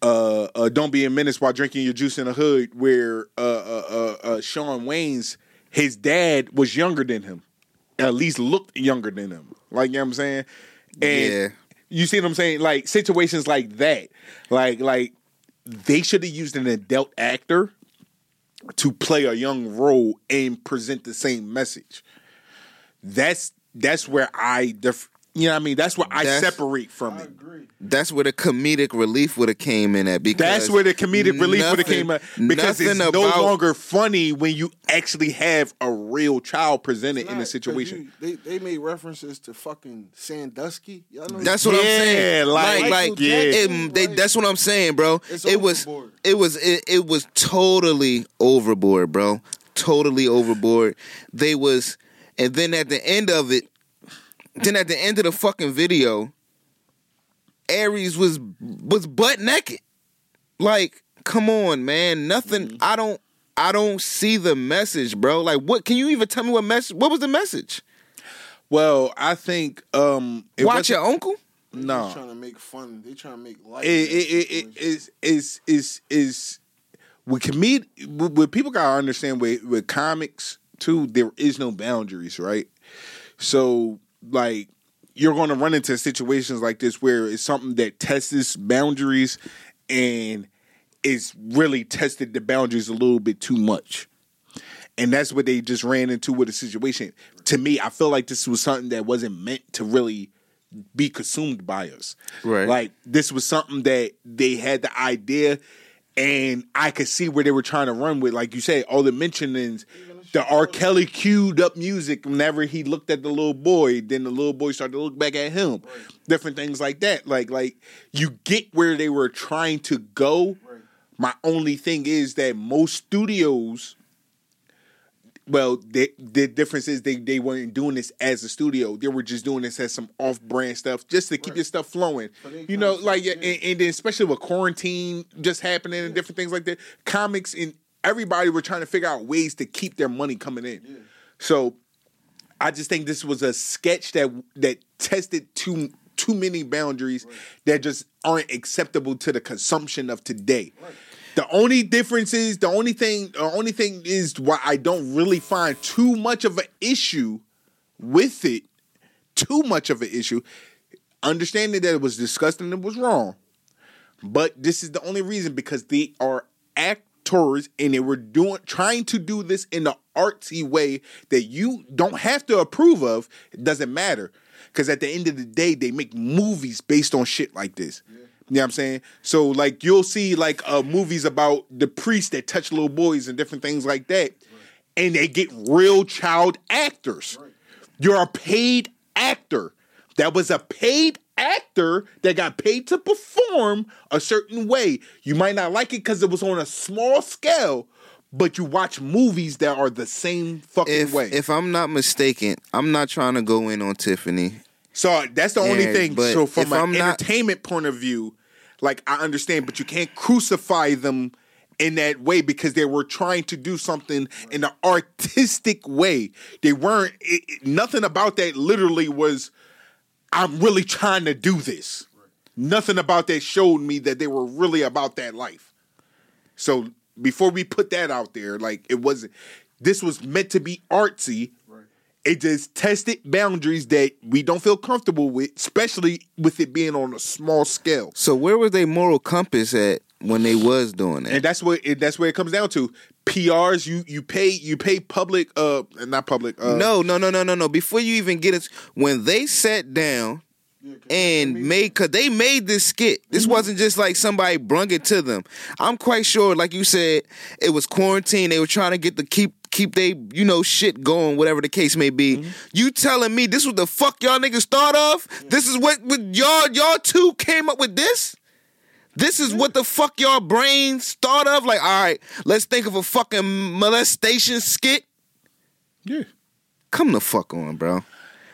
uh, uh, "Don't Be a Menace" while drinking your juice in the hood, where uh, uh, uh, uh, Shawn Wayans his dad was younger than him, at least looked younger than him. Like you know what I'm saying, and Yeah. you see what I'm saying? Like situations like that, like like they should have used an adult actor to play a young role and present the same message. That's that's where I you know what I mean. That's where I That's- separate from I it. agree. That's where the comedic relief would have came in at because That's where the comedic relief would have nothing- came up because it's nothing no about- longer funny when you actually have a real child presented in the a 'cause situation. you- they they made references to fucking Sandusky. Y'all know That's what I'm Yeah, saying. like- Like, like, Michael it- they, that's what I'm saying, bro. It's it was, overboard. it was, it, it was totally overboard, bro. Totally overboard. They was, and then at the end of it, then at the end of the fucking video, Aries was was butt naked. Like, come on, man. Nothing. Mm-hmm. I don't. I don't see the message, bro. Like, what? Can you even tell me what message? What was the message? Well, I think um, it Watch your uncle. No, just trying to make fun. They trying to make light. it, it, it, it is is is is with comed with, with people gotta understand with with comics Two, there is no boundaries, right? So, like, you're going to run into situations like this where it's something that tests boundaries and it's really tested the boundaries a little bit too much. And that's what they just ran into with the situation. To me, I feel like this was something that wasn't meant to really be consumed by us. Right. Like this was something that they had the idea and I could see where they were trying to run with. Like you said, all the mentionings, the R. Kelly queued up music whenever he looked at the little boy, then the little boy started to look back at him. Different things like that. Like like you get where they were trying to go. My only thing is that most studios well, the the difference is they they weren't doing this as a studio. They were just doing this as some off brand stuff, just to keep your stuff flowing. You know, like and, and then especially with quarantine just happening and different things like that, comics and everybody were trying to figure out ways to keep their money coming in. So, I just think this was a sketch that that tested too too many boundaries that just aren't acceptable to the consumption of today. The only difference is the only thing the only thing is why I don't really find too much of an issue with it. Too much of an issue. Understanding that it was disgusting, and it was wrong. But this is the only reason because they are actors and they were doing trying to do this in an artsy way that you don't have to approve of. It doesn't matter. Because at the end of the day, they make movies based on shit like this. You know what I'm saying? So like you'll see like uh movies about the priests that touch little boys and different things like that. And they get real child actors. You're a paid actor. That was a paid actor that got paid to perform a certain way. You might not like it because it was on a small scale, but you watch movies that are the same fucking If way. if I'm not mistaken, I'm not trying to go in on Tiffany. So that's the only thing. but So from an I'm not- entertainment point of view, like I understand, but you can't crucify them in that way because they were trying to do something in an artistic way. They weren't. It, it- nothing about that literally was. I'm really trying to do this. Nothing about that showed me that they were really about that life. So before we put that out there, like it wasn't. This was meant to be artsy. It just tested boundaries that we don't feel comfortable with, especially with it being on a small scale. So where was their moral compass at when they was doing that? And that's what it, that's where it comes down to. PRs, you you pay you pay public uh not public uh no, no, no, no, no, no. Before you even get it, when they sat down and made, cause they made this skit. This Mm-hmm. wasn't just like somebody brung it to them. I'm quite sure, like you said, it was quarantine. They were trying to get the keep keep they you know shit going, whatever the case may be. Mm-hmm. You telling me this was the fuck y'all niggas thought of? This is what, what y'all y'all two came up with this? This is what the fuck y'all brains thought of? Like, all right, let's think of a fucking molestation skit. yeah. Come the fuck on, bro.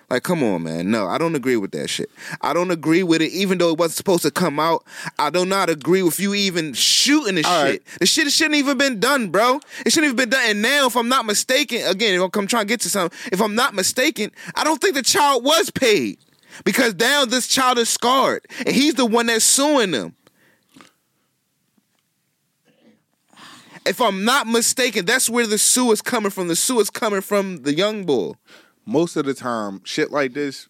Like, come on, man. No, I don't agree with that shit. I don't agree with it, even though it wasn't supposed to come out. I do not agree with you even shooting the All shit. The shit shouldn't even been done, bro. It shouldn't even been done. And now, if I'm not mistaken, again, if I'm trying to get to something, if I'm not mistaken, I don't think the child was paid. Because now this child is scarred. And he's the one that's suing them. If I'm not mistaken, that's where the sue is coming from. The sue is coming from the young bull. Most of the time, shit like this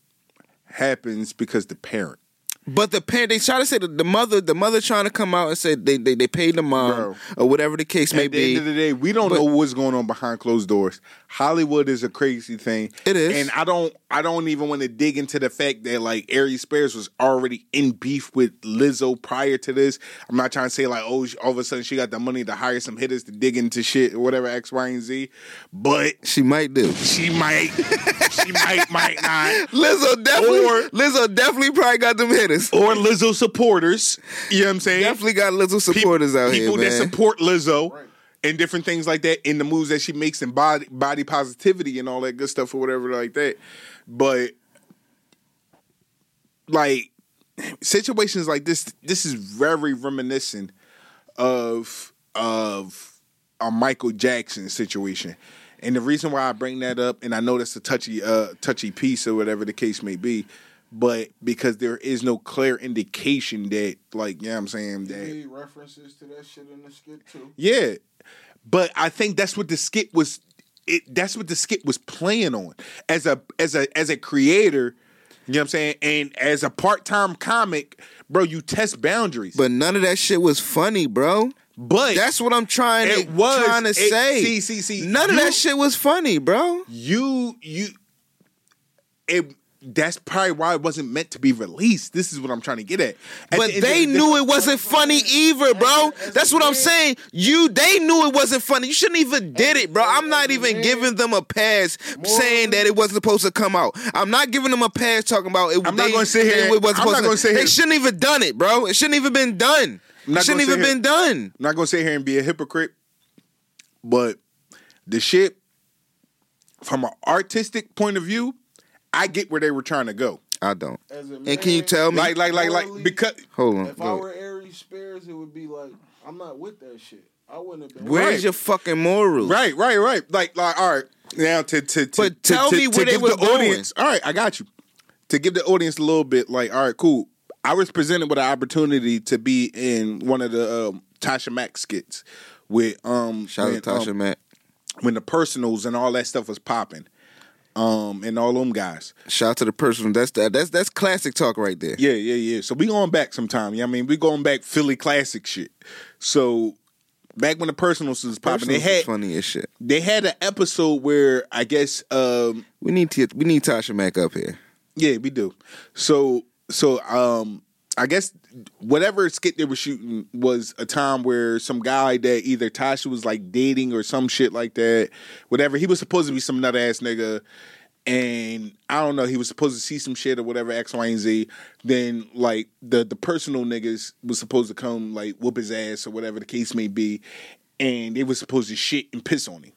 happens because the parent. But the parent, they try to say that the mother, the mother trying to come out and say they they, they paid the mom Bro. or whatever the case may At the be. end of the day, we don't But- know what's going on behind closed doors. Hollywood is a crazy thing. It is. and I don't, I don't even want to dig into the fact that like Ari Spears was already in beef with Lizzo prior to this. I'm not trying to say like, oh, all of a sudden she got the money to hire some hitters to dig into shit or whatever X, Y, and Z. But she might do. she might, she might, might not. Lizzo definitely, Or- Lizzo definitely probably got them hitters. Or Lizzo supporters. You know what I'm saying? Definitely got Lizzo supporters out here, people man. that support Lizzo and different things like that in the moves that she makes and body body positivity and all that good stuff or whatever like that. But like situations like this, this is very reminiscent of of a Michael Jackson situation. And the reason why I bring that up, and I know that's a touchy uh touchy piece or whatever the case may be, but because there is no clear indication that like, yeah, you know what I'm saying that He references to that shit in the skit too. yeah. But I think that's what the skit was it that's what the skit was playing on. As a as a as a creator, you know what I'm saying? And as a part-time comic, bro, you test boundaries. But none of that shit was funny, bro. But That's what I'm trying to It was- trying to it- say. see, see, see, None of that shit was funny, bro. you you it that's probably why it wasn't meant to be released. This is what I'm trying to get at. At But the they of the- knew it wasn't funny either, bro. That's what I'm saying. You, they knew it wasn't funny. You shouldn't even did it, bro. I'm not even giving them a pass saying that it wasn't supposed to come out. I'm not giving them a pass talking about it. I'm not they- gonna sit here- It wasn't I'm not gonna to, sit They shouldn't even done it, bro. It shouldn't even been done. It shouldn't even sit been done. I'm not gonna sit here and be a hypocrite, but the shit from an artistic point of view, I get where they were trying to go. I don't. As a And can you tell me? Like, like, like, like, morally, because Hold on. If I were Aries Spears, it would be like I'm not with that shit. I wouldn't have been. Where's Right. your fucking morals? right, right, right. Like, like, all right. Now to to, to But to- tell to- me to where they give was the going. audience. All right, I got you. To give the audience a little bit, like, all right, cool. I was presented with an opportunity to be in one of the um, Tasha Mack skits with um Shout when, out to Tasha um, Matt. when the personals and all that stuff was popping. Um and all them guys. Shout out to the person. That's that. That's that's classic talk right there. Yeah, yeah, yeah. So we going back sometime. Yeah, I mean we going back Philly classic shit. So back when the personals was popping, they Personals is had funny as shit. they had an episode where I guess um We need to. We need Tasha Mack up here. yeah we do. So so um I guess whatever skit they were shooting was a time where some guy that either Tasha was like dating or some shit like that, whatever. He was supposed to be some nut ass nigga, and I don't know. He was supposed to see some shit or whatever X, Y, and Z. Then like the the personal niggas was supposed to come like whoop his ass or whatever the case may be, and they was supposed to shit and piss on him.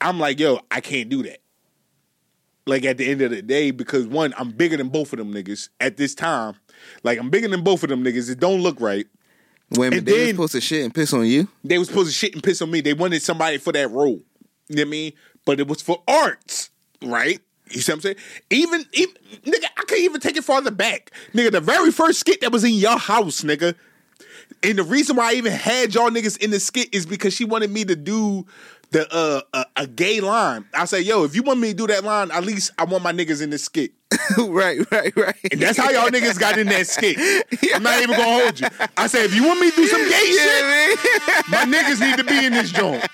I'm like, yo, I can't do that. Like at the end of the day, because one, I'm bigger than both of them niggas at this time. Like I'm bigger than both of them niggas. It don't look right. Wait a. And They were then- supposed to shit and piss on you. They was supposed to shit and piss on me. They wanted somebody for that role. You know what I mean? But it was for arts, right? You see what I'm saying? Even, even nigga, I can't even take it farther back. Nigga, the very first skit that was in your house, nigga. And the reason why I even had y'all niggas in the skit is because she wanted me to do the uh a, a gay line. I say, yo, if you want me to do that line, at least I want my niggas in this skit. right, right, right. And that's how y'all niggas got in that skit. I'm not even gonna hold you. I said, if you want me to do some gay shit, man. my niggas need to be in this joint.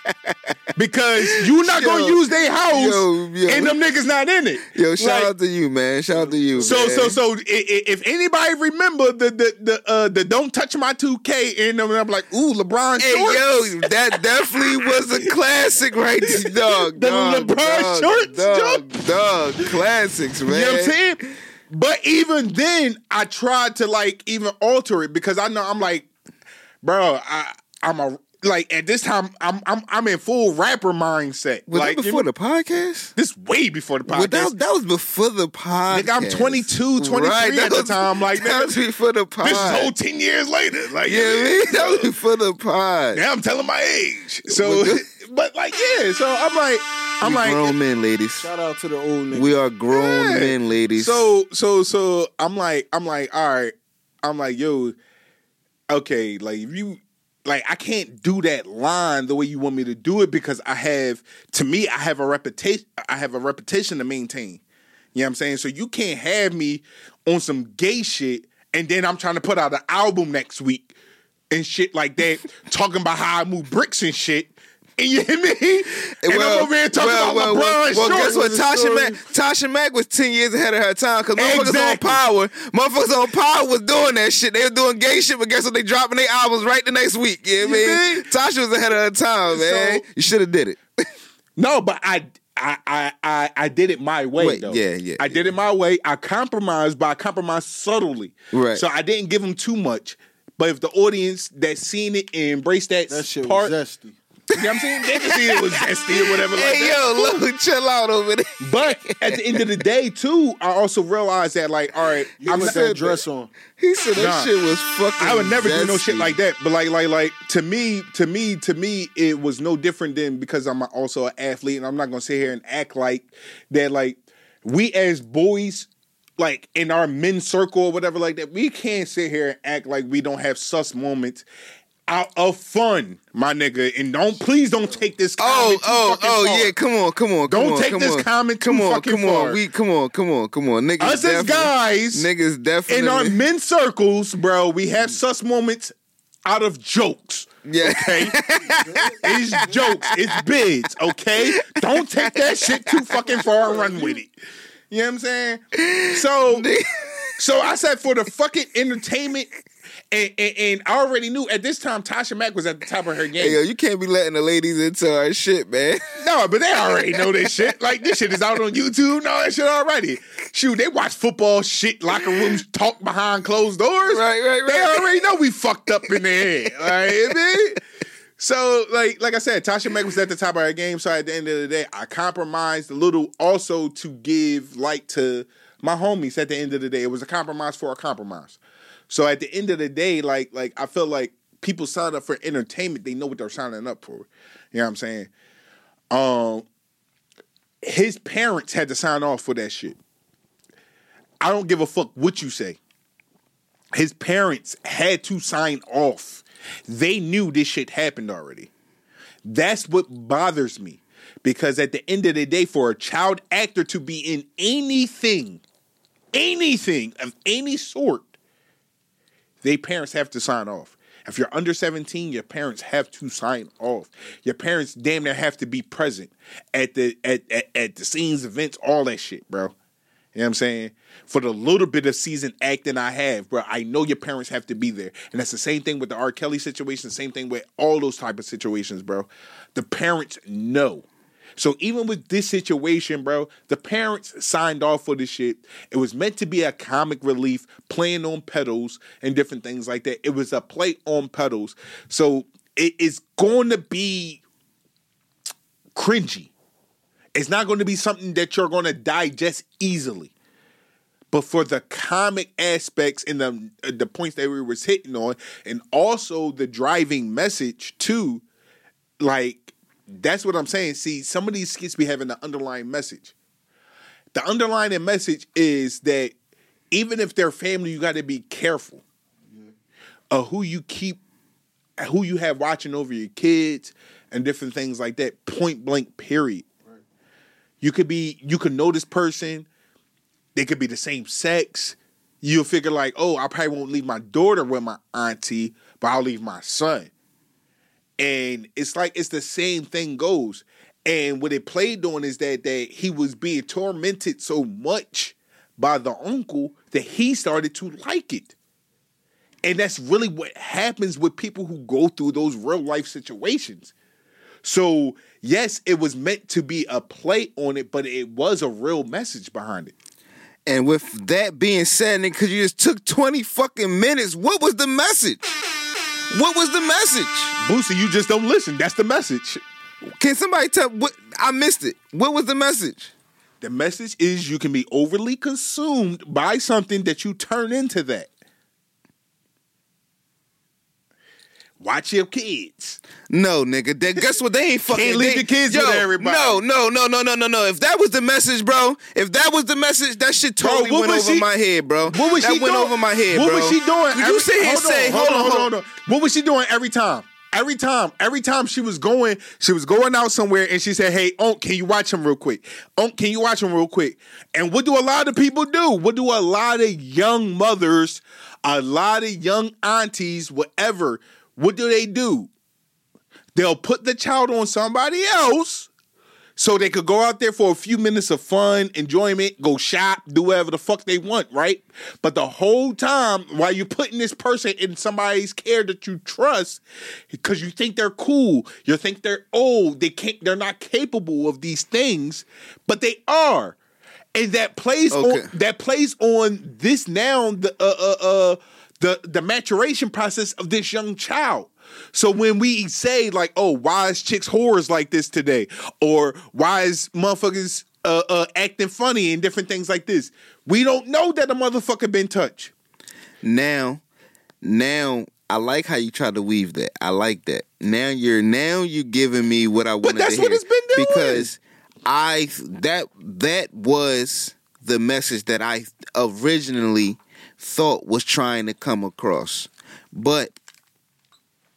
Because you not gonna use their house yo, yo. and them niggas not in it. Yo, shout Like, out to you, man. Shout out to you. so man. so so if anybody remember the the the uh the don't touch my 2K and I'm like, ooh, LeBron Hey shorts. yo, that definitely was a classic, right, dog? The dog, LeBron dog, shorts, dog, dog, classics, man. You know saying? But even then, I tried to like even alter it because I know I'm like, bro, I I'm a like at this time I'm I'm I'm in full rapper mindset. Was like that you before know, the podcast? this way before the podcast. Well, that, that was before the podcast. Nigga, I'm 22, 23 right, that at the time. Like, that nigga, was before the pod. this is whole ten years later. Like, Yeah, man, that was before the pod. now I'm telling my age. So, but like, yeah. So I'm like, I'm we like, grown men, ladies. Shout out to the old niggas. We are grown Yeah. men, ladies. So so so I'm like I'm like all right. I'm like yo, okay. Like if you like I can't do that line the way you want me to do it because I have to me I have a reputation. I have a reputation to maintain. You know what I'm saying? So you can't have me on some gay shit and then I'm trying to put out an album next week and shit like that, talking about how I move bricks and shit. And you hear me? And I'm over here talking well, about well, LeBron well, well, guess what? Tasha Mack, Tasha Mack was ten years ahead of her time because motherfuckers Exactly. on Power, motherfuckers on Power was doing that shit. They were doing gay shit, but guess what? They dropping their albums right the next week. You know what I You mean? Tasha was ahead of her time, man. So- you should have did it. No, but I I I I, I did it my way Wait, though. yeah, yeah, I did it my way. I compromised, but I compromised subtly. Right. So I didn't give them too much. But if the audience that seen it and embraced that, that shit part, was zesty. You know what I'm saying? They just see it was zesty or whatever like Hey that. yo, look, chill out over there. But at the end of the day, too, I also realized that like, all right, You I'm put not, that dress on. He said that Nah. shit was fucking. I would never do no shit like that. But like, like, like to me, to me, to me, it was no different than because I'm also an athlete, and I'm not gonna sit here and act like that. Like we as boys, like in our men's circle or whatever, like that, we can't sit here and act like we don't have sus moments out of fun, my nigga. And don't please don't take this. Oh, oh, oh, far. yeah. Come on, come on. Come Don't on, take come this on. comment too Come on, fucking come far. on. We come on, come on, come on. Niggas Us as guys, niggas definitely. in our men's circles, bro, we have sus moments out of jokes. yeah. Okay, it's jokes, it's bids. Okay, don't take that shit too fucking far and run with it. You know what I'm saying? So, so I said for the fucking entertainment, and, and, and I already knew at this time Tasha Mack was at the top of her game. Hey, yo, you can't be letting the ladies into our shit, man. No, but they already know this shit. Like this shit is out on YouTube and all that shit already. Shoot, they watch football shit, locker rooms talk behind closed doors. Right, right, right. They already know we fucked up in their head. Like, you? So, like, like I said, Tasha Mack was at the top of her game. So at the end of the day, I compromised a little also to give light to my homies. At the end of the day, it was a compromise for a compromise. So at the end of the day, like, like I feel like people sign up for entertainment. They know what they're signing up for. You know what I'm saying? Um, his parents had to sign off for that shit. I don't give a fuck what you say. His parents had to sign off. They knew this shit happened already. That's what bothers me. Because at the end of the day, for a child actor to be in anything, anything of any sort, they parents have to sign off. If you're under 17, your parents have to sign off. Your parents damn near have to be present at the at, at, at the scenes, events, all that shit, bro. You know what I'm saying? For the little bit of season acting I have, bro, I know your parents have to be there. And that's the same thing with the R. Kelly situation, same thing with all those type of situations, bro. The parents know. So even with this situation, bro, the parents signed off for this shit. It was meant to be a comic relief, playing on pedals and different things like that. It was a play on pedals. So it is going to be cringy. It's not going to be something that you're going to digest easily. But for the comic aspects and the uh, the points that we was hitting on, and also the driving message too, like that's what I'm saying. See, some of these skits be having the underlying message. The underlying message is that even if they're family, you got to be careful of who you keep, who you have watching over your kids, and different things like that. Point blank, period. You could be, you could know this person. They could be the same sex. You'll figure like, oh, I probably won't leave my daughter with my auntie, but I'll leave my son. And it's like it's the same thing goes. And what it played on is that that he was being tormented so much by the uncle that he started to like it. And that's really what happens with people who go through those real life situations. So, yes, it was meant to be a play on it, but it was a real message behind it. And with that being said, because you just took 20 fucking minutes, what was the message? What was the message? Boosie, you just don't listen. That's the message. Can somebody tell what I missed it? What was the message? The message is you can be overly consumed by something that you turn into that. Watch your kids. No, nigga. They, guess what? They ain't fucking. Can't leave they- the kids with everybody. No, no, no, no, no, no, no. If that was the message, bro. If that was the message, that shit Bro, totally what went over she- my head, bro. What was that she went doing? over my head, what bro. was she doing? Could you sit here and say, hold on, hold on. What was she doing every time? Every time, every time she was going, she was going out somewhere, and she said, "Hey, Unc, can you watch him real quick? Unc, can you watch him real quick?" And what do a lot of people do? What do a lot of young mothers, a lot of young aunties, whatever? What do they do? They'll put the child on somebody else so they could go out there for a few minutes of fun, enjoyment, go shop, do whatever the fuck they want, right? But the whole time, while you're putting this person in somebody's care that you trust, because you think they're cool, you think they're old, they can't, they're not capable of these things, but they are, and that plays Okay. on that plays on this now the uh uh uh the the maturation process of this young child. So when we say like, oh, why is chicks whores like this today, or why is motherfuckers uh, uh, acting funny and different things like this, we don't know that a motherfucker been touched. Now, now I like how you try to weave that. I like that. Now you're now you're giving me what I wanted that's to what hear. it's been doing. Because I that that was the message that I originally thought was trying to come across. But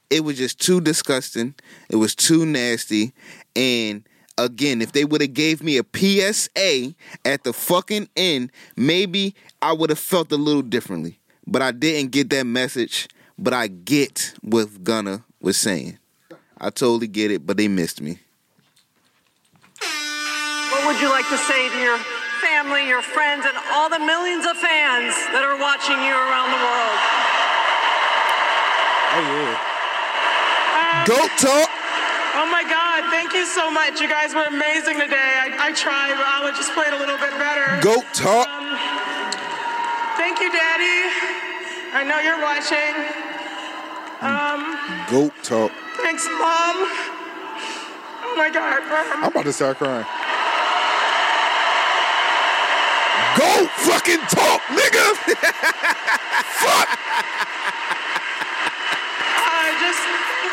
it was just too disgusting. It was too nasty. And again, if they would have gave me a PSA at the fucking end, maybe I would have felt a little differently. But I didn't get that message. But I get what Gunna was saying. I totally get it, but they missed me. What would you like to say to your family, your friends, and all the millions of fans that are watching you around the world? Oh, Goat uh, talk. Oh my God, thank you so much. You guys were amazing today. I, I tried, but I would just play it a little bit better. Goat talk. Um, thank you, Daddy. I know you're watching. Um, Goat talk. Thanks, Mom. Oh my God. I'm about to start crying. Goat fucking talk, nigga. Fuck. I just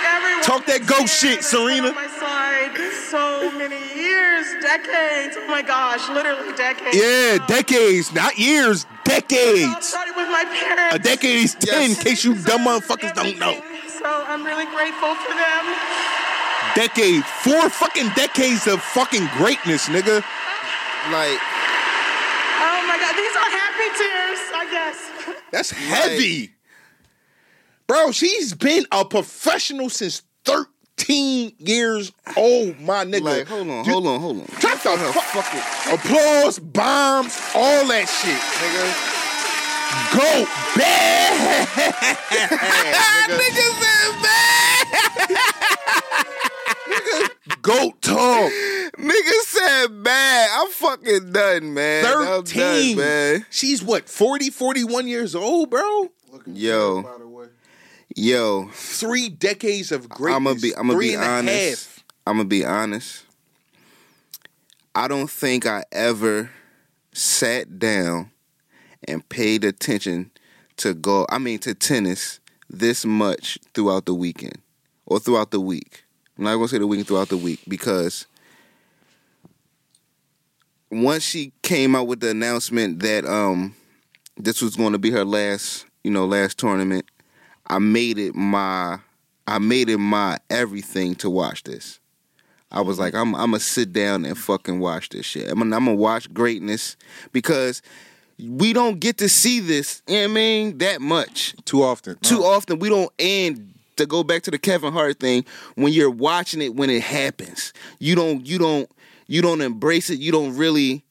everyone Talk that goat here shit, that's Serena. On my side, so many years, decades. Oh my gosh, literally decades. Yeah, decades, not years, I decades. started with my parents. A decade is 10, in case you dumb Deserve motherfuckers don't know. So I'm really grateful for them. Decade, four fucking decades of fucking greatness, nigga. Like, Oh my God, these are happy tears, I guess. That's heavy. Bro, she's been a professional since 13 years old, my nigga. like, hold on, You- hold on, hold on. Shut the Her fuck fucking- Applause, bombs, all that shit, nigga. Go bad. Goat talk. Nigga said bad. I'm fucking done, man. I'm done, 13. man. She's what, 40, 41 years old, bro? Looking Yo. good, by the way. Yo, Three decades of greatness. I'm gonna be. I'm gonna be honest. I'm gonna be honest. I don't think I ever sat down and paid attention to go. I mean, to tennis this much throughout the weekend or throughout the week. I'm not gonna say the week throughout the week because once she came out with the announcement that um this was going to be her last, you know, last tournament, I made it my I made it my everything to watch this. I was like, I'm I'm gonna sit down and fucking watch this shit. I'm gonna, I'm gonna watch greatness because we don't get to see this. You know what I mean? That much Too often. too often. We don't and to go back to the Kevin Hart thing. When you're watching it when it happens, you don't you don't you don't embrace it. You don't really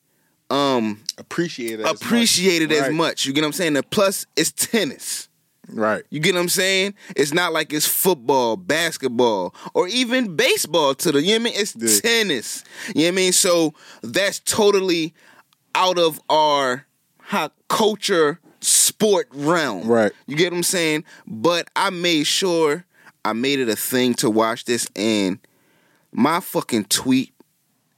um Appreciate it. as appreciate much. it as Right. much. You get what I'm saying? And plus, it's tennis. Right. You get what I'm saying? It's not like it's football, basketball, or even baseball to the, you know what I mean? It's Yeah. tennis. You know what I mean? So that's totally out of our how culture sport realm. Right. You get what I'm saying? But I made sure I made it a thing to watch this and my fucking tweet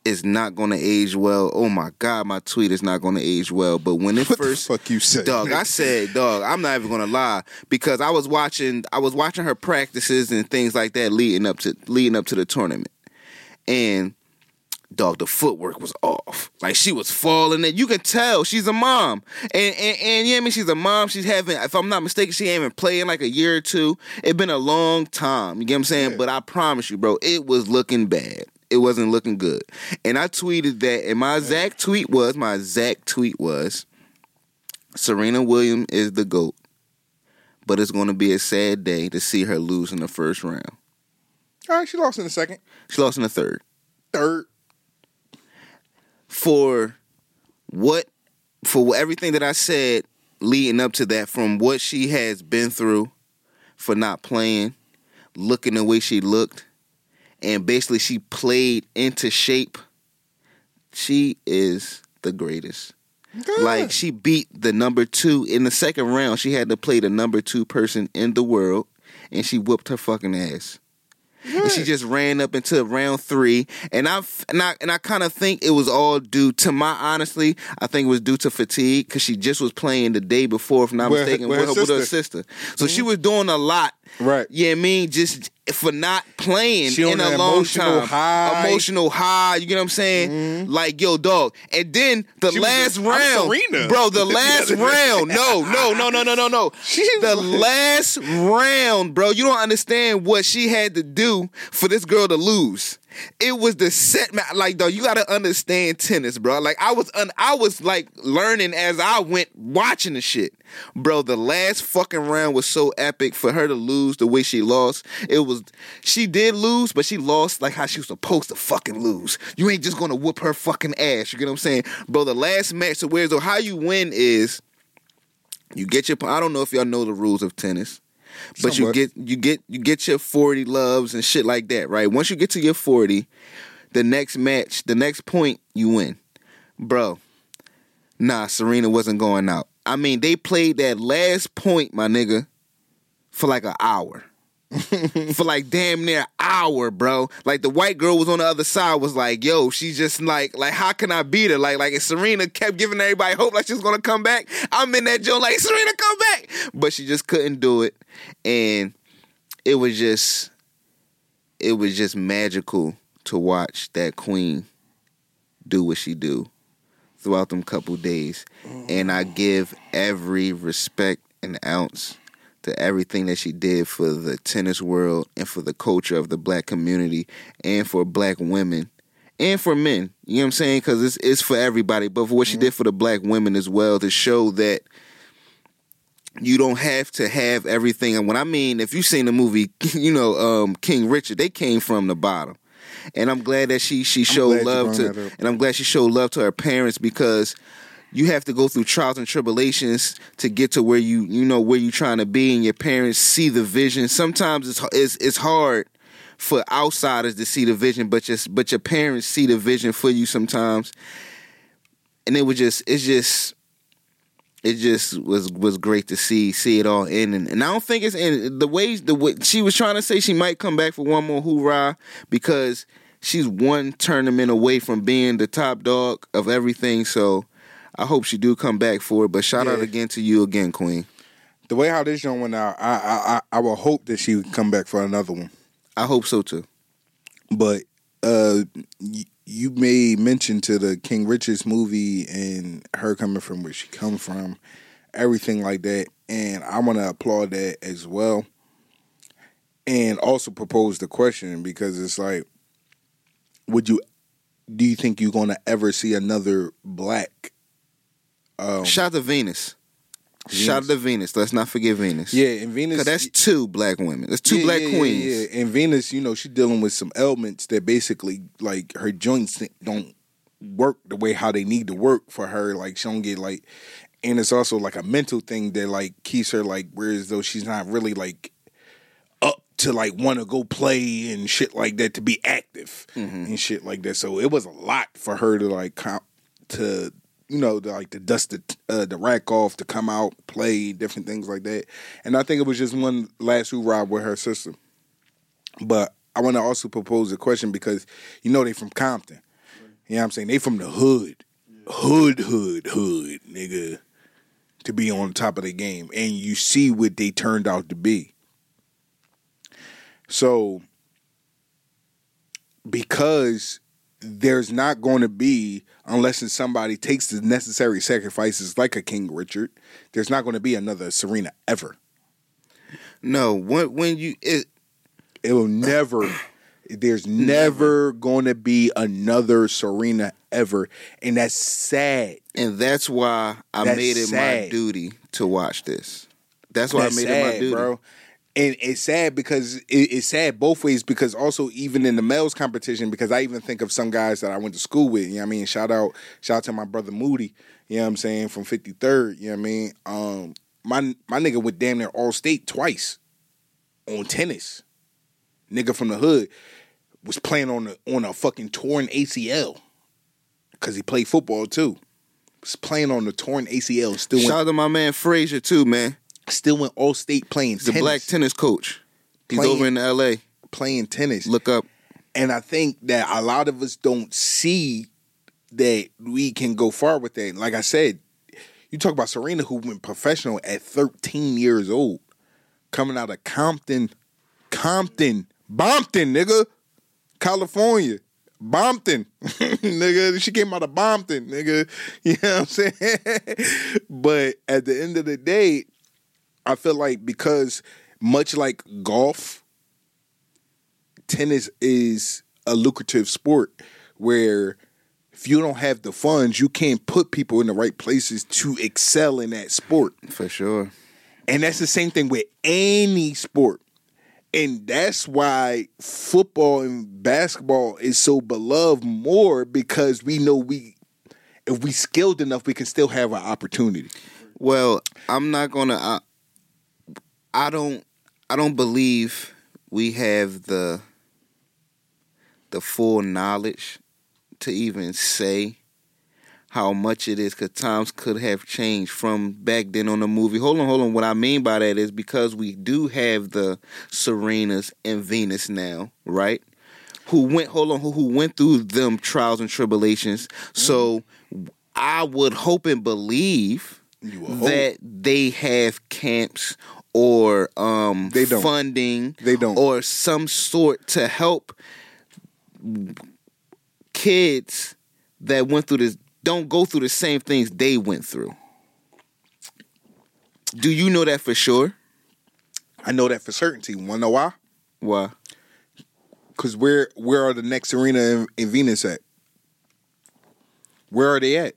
is not gonna age well. Oh my god, my tweet is not gonna age well. But when it What first fuck you said? Dog, I said, dog, I'm not even gonna lie because I was watching, I was watching her practices and things like that leading up to leading up to the tournament, and dog, the footwork was off. Like she was falling, and you can tell she's a mom, and and, and yeah, I mean she's a mom. She's having, if I'm not mistaken, she ain't been playing like a year or two. It's been a long time. You get what I'm saying? But I promise you, bro, it was looking bad. It wasn't looking good. And I tweeted that, and my exact tweet was, my exact tweet was, Serena Williams is the GOAT, but it's going to be a sad day to see her lose in the first round. All right, she lost in the second. She lost in the third. Third. For what, for everything that I said leading up to that, from what she has been through for not playing, looking the way she looked, and basically she played into shape, she is the greatest. Like she beat the number two in the second round. She had to play the number two person in the world, and she whooped her fucking ass. And she just ran up into round three, and I and I and I kind of think it was all due to my honestly. I think it was due to fatigue because she just was playing the day before, if I'm not With her- mistaken, with with, her her, with her sister. So she mm-hmm. was doing a lot Right. Yeah, I mean, just for not playing She in a long emotional time. high. Mm-hmm. Emotional high. You get what I'm saying? Like, yo, dog. And then the She was last I'm round, bro. The last round. No, no, no, no, no, no, no. The last round, bro. You don't understand what she had to do for this girl to lose. It was the set ma Like, though, you gotta understand tennis, bro. Like, I was, un- I was like learning as I went watching the shit, bro. The last fucking round was so epic for her to lose the way she lost. It was, she did lose, but she lost like how she was supposed to fucking lose. You ain't just gonna whoop her fucking ass. You get what I'm saying, bro? The last match, so where's so how you win is you get your. I don't know if y'all know the rules of tennis. But Somewhat. you get you get you get your 40 loves and shit like that, right? Once you get to your 40, the next match, the next point, you win. Bro, nah, Serena wasn't going out. I mean, they played that last point, my nigga, for like an hour. for like damn near hour, bro. Like the white girl was on the other side, was like, yo, she's just like, like, how can I beat her? Like, like if Serena kept giving everybody hope like she's gonna come back. I'm in that joint like Serena come back. But she just couldn't do it. And it was just it was just magical to watch that queen do what she do throughout them couple days. And I mm. give every respect and ounce to everything that she did for the tennis world and for the culture of the black community and for black women and for men. You know what I'm saying? Because it's, it's for everybody, but for what she did for the black women as well to show that you don't have to have everything. And when I mean, if you've seen the movie, you know, um, King Richard, they came from the bottom. And I'm glad that she she showed love to, and I'm glad she showed love to her parents because you have to go through trials and tribulations to get to where you you know where you're trying to be, and your parents see the vision. Sometimes it's it's it's hard for outsiders to see the vision, but just but your parents see the vision for you sometimes. And it was just it's just it just was was great to see see it all in and, and I don't think it's in the way the way she was trying to say she might come back for one more hoorah because she's one tournament away from being the top dog of everything so I hope she do come back for it but shout out again to you again queen The way how this joint went out, I I I, I will hope that she would come back for another one. I hope so too But uh, y- you made mention to the King Richards movie and her coming from where she come from, everything like that, and I want to applaud that as well. And also propose the question because it's like, would you? Do you think you're gonna ever see another black? Um, shout out to Venus. Shout out to Venus. Let's not forget Venus. Yeah, and Venus. 'Cause that's two black women. That's two Yeah, black yeah, yeah, queens. Yeah, And Venus, you know, she's dealing with some ailments that basically, like, her joints don't work the way how they need to work for her. Like, she don't get like, and it's also like a mental thing that like keeps her like, whereas though she's not really like up to like want to go play and shit like that to be active and shit like that. So it was a lot for her to like to you know to, like to dust the uh, the rack off to come out play different things like that. And I think it was just one last who hoorah with her sister. But I want to also propose a question because you know they from Compton. You know what I'm saying? They from the hood. Hood, hood, hood, nigga. To be on top of the game. And you see what they turned out to be. So because there's not going to be unless somebody takes the necessary sacrifices like a King Richard, there's not going to be another Serena ever. no when when you it, It will never. There's never going to be another Serena ever, and that's sad. And that's why I That's made it my duty to watch this. That's why That's I made sad, it my duty. bro. And it's sad because it, it's sad both ways. Because also even in the males competition, because I even think of some guys that I went to school with. You know what I mean? Shout out, shout out to my brother Moody. You know what I'm saying from 53rd. You know what I mean? Um, my my nigga went damn near all state twice on tennis. Nigga from the hood was playing on a on a fucking torn ACL because he played football too. Was playing on the torn ACL. Still Shout went, out to my man Frazier too, man. Still went all state playing He's a tennis. black tennis coach. He's Playing- over in LA. playing tennis. Look up. And I think that a lot of us don't see that we can go far with that. Like I said, you talk about Serena who went professional at 13 years old. coming out of Compton, Compton, Bompton, nigga, California. Bompton, nigga. She came out of Bompton, nigga. You know what I'm saying? but at the end of the day, I feel like because much like golf, tennis is a lucrative sport where if you don't have the funds, you can't put people in the right places to excel in that sport. For sure. And that's the same thing with any sport. And that's why football and basketball is so beloved more because we know we if we skilled enough we can still have an opportunity. Well, I'm not gonna. I, I don't. I don't believe we have the the full knowledge to even say how much it is because times could have changed from back then on the movie. Hold on, hold on. What I mean by that is because we do have the Serenas and Venus now, right? Who went hold on, who, who went through them trials and tribulations. So I would hope and believe would hope. that they have camps or um They don't. funding They don't. or some sort to help kids that went through this don't go through the same things they went through. Do you know that for sure? I know that for certainty. Wanna know why? Why? Because where where are the next Serena and, and Venus at? Where are they at?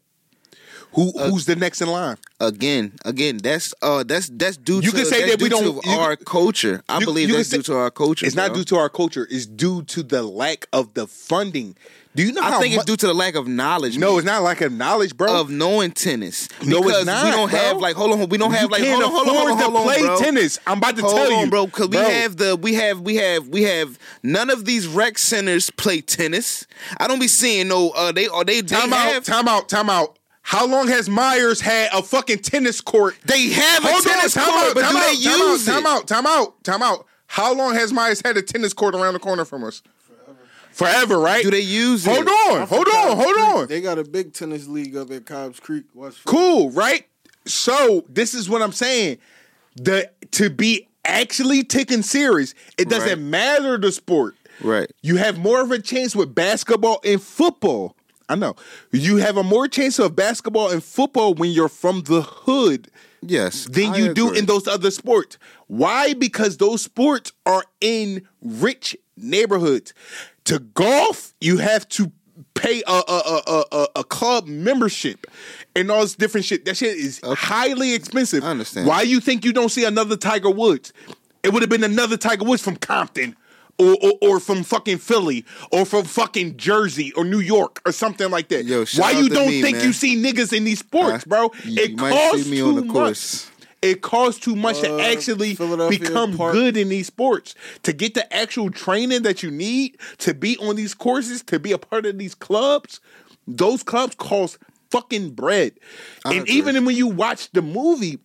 Who Uh, who's the next in line? Again, again, that's uh that's that's due You to can say that we don't- you- our culture. I you- believe you that's say- due to our culture. It's not due to our culture. It's due to the lack of the funding. Do you know I think mu- it's due to the lack of knowledge. No, man, it's not lack of knowledge, bro. of knowing tennis. No, it's because not, we don't bro. have like hold on, we don't have like hold on, hold on, hold on, hold on, play bro. tennis. I'm about to Hold tell on, you, bro, because we have the we have we have we have none of these rec centers play tennis. I don't be seeing no uh they or they, they time have out, time out, time out. How long has Myers had a fucking tennis court? they have a Hold on, tennis time court, out, but do out, they time use out, it? Time out, time out, time out. How long has Myers had a tennis court around the corner from us? Forever, Forever, right? Do they use Hold it? on, hold on, Cobb's hold Creek. on. They got a big tennis league up at Cobb's Creek, West. Cool, right? So this is what I'm saying. The to be actually taken serious, it doesn't Right. matter the sport. Right. You have more of a chance with basketball and football. I know. You have a more chance of basketball and football when you're from the hood Yes. than I you do in those other sports. Why? Because those sports are in rich neighborhoods. To golf, you have to pay a a, a, a, a- club membership and all this different shit. That shit is highly expensive. I understand. Why you think you don't see another Tiger Woods? It would have been another Tiger Woods from Compton. Or, or, or from fucking Philly, or from fucking Jersey, or New York, or something like that. Yo, Why you don't me, think man. you see niggas in these sports, bro? you It costs too on the much. course. It costs too much to Uh, actually become Park. good in these sports. To get the actual training that you need to be on these courses, to be a part of these clubs, those clubs cost fucking bread. I and agree. even when you watch the movie,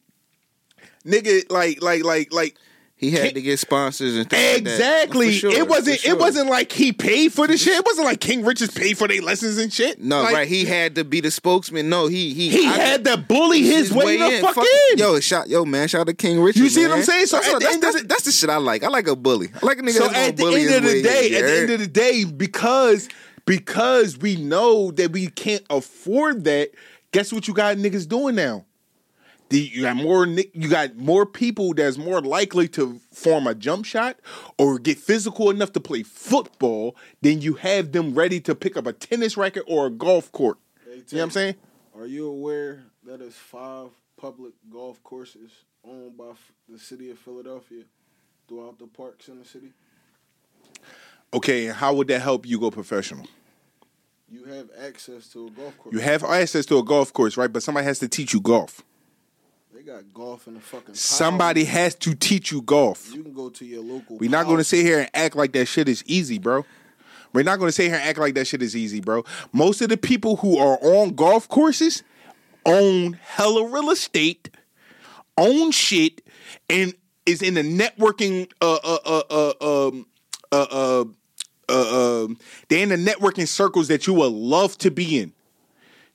nigga, like, like, like, like, he had to get sponsors and things like that. exactly. For sure, it wasn't. sure. It wasn't like he paid for the shit. It wasn't like King Richards paid for their lessons and shit. No, Like, right. He had to be the spokesman. No, he he He I- had to bully his way, the fuck, in. Yo, shout yo man, shout out to King Richard. You see what. I'm saying? So that's, the that's, the- that's the shit I like. I like a bully. I like a nigga So at the bully end of the day, in, at the end of the day, because because we know that we can't afford that, guess what you got niggas doing now? The, you got more you got more people that's more likely to form a jump shot or get physical enough to play football than you have them ready to pick up a tennis racket or a golf court. Hey, You know what I'm saying? Are you aware that there's five public golf courses owned by the city of Philadelphia throughout the parks in the city? Okay, and how would that help you go professional? You have access to a golf course. You have access to a golf course, right? But somebody has to teach you golf. They got golf in the fucking. Somebody power. has to teach you golf. You can go to your local. We're not going to sit here and act like that shit is easy, bro. We're not going to sit here and act like that shit is easy, bro. Most of the people who are on golf courses own hella real estate, own shit, and is in the networking. Uh, uh, uh, uh, um, uh, uh, uh, um, they're in the networking circles that you would love to be in.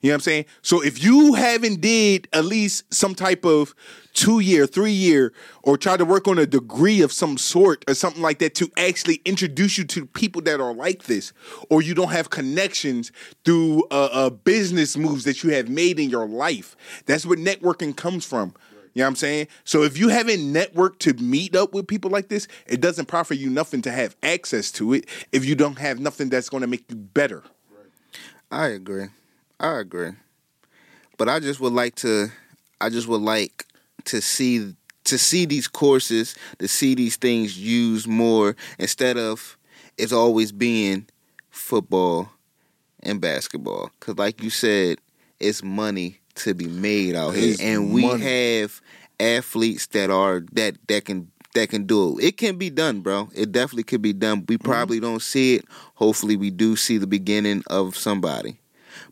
You know what I'm saying? So if you haven't did at least some type of two year, three year, or try to work on a degree of some sort or something like that to actually introduce you to people that are like this, or you don't have connections through uh, uh, business moves that you have made in your life, that's where networking comes from. You know what I'm saying? So if you haven't networked to meet up with people like this, it doesn't profit you nothing to have access to it if you don't have nothing that's going to make you better. I agree. I agree. But I just would like to I just would like to see to see these courses, to see these things used more instead of it's always being football and basketball. Cause like you said, it's money to be made out here. It's And we money. have athletes that are that that can that can do it. It can be done, bro. It definitely could be done. We mm-hmm. probably don't see it. Hopefully we do see the beginning of somebody.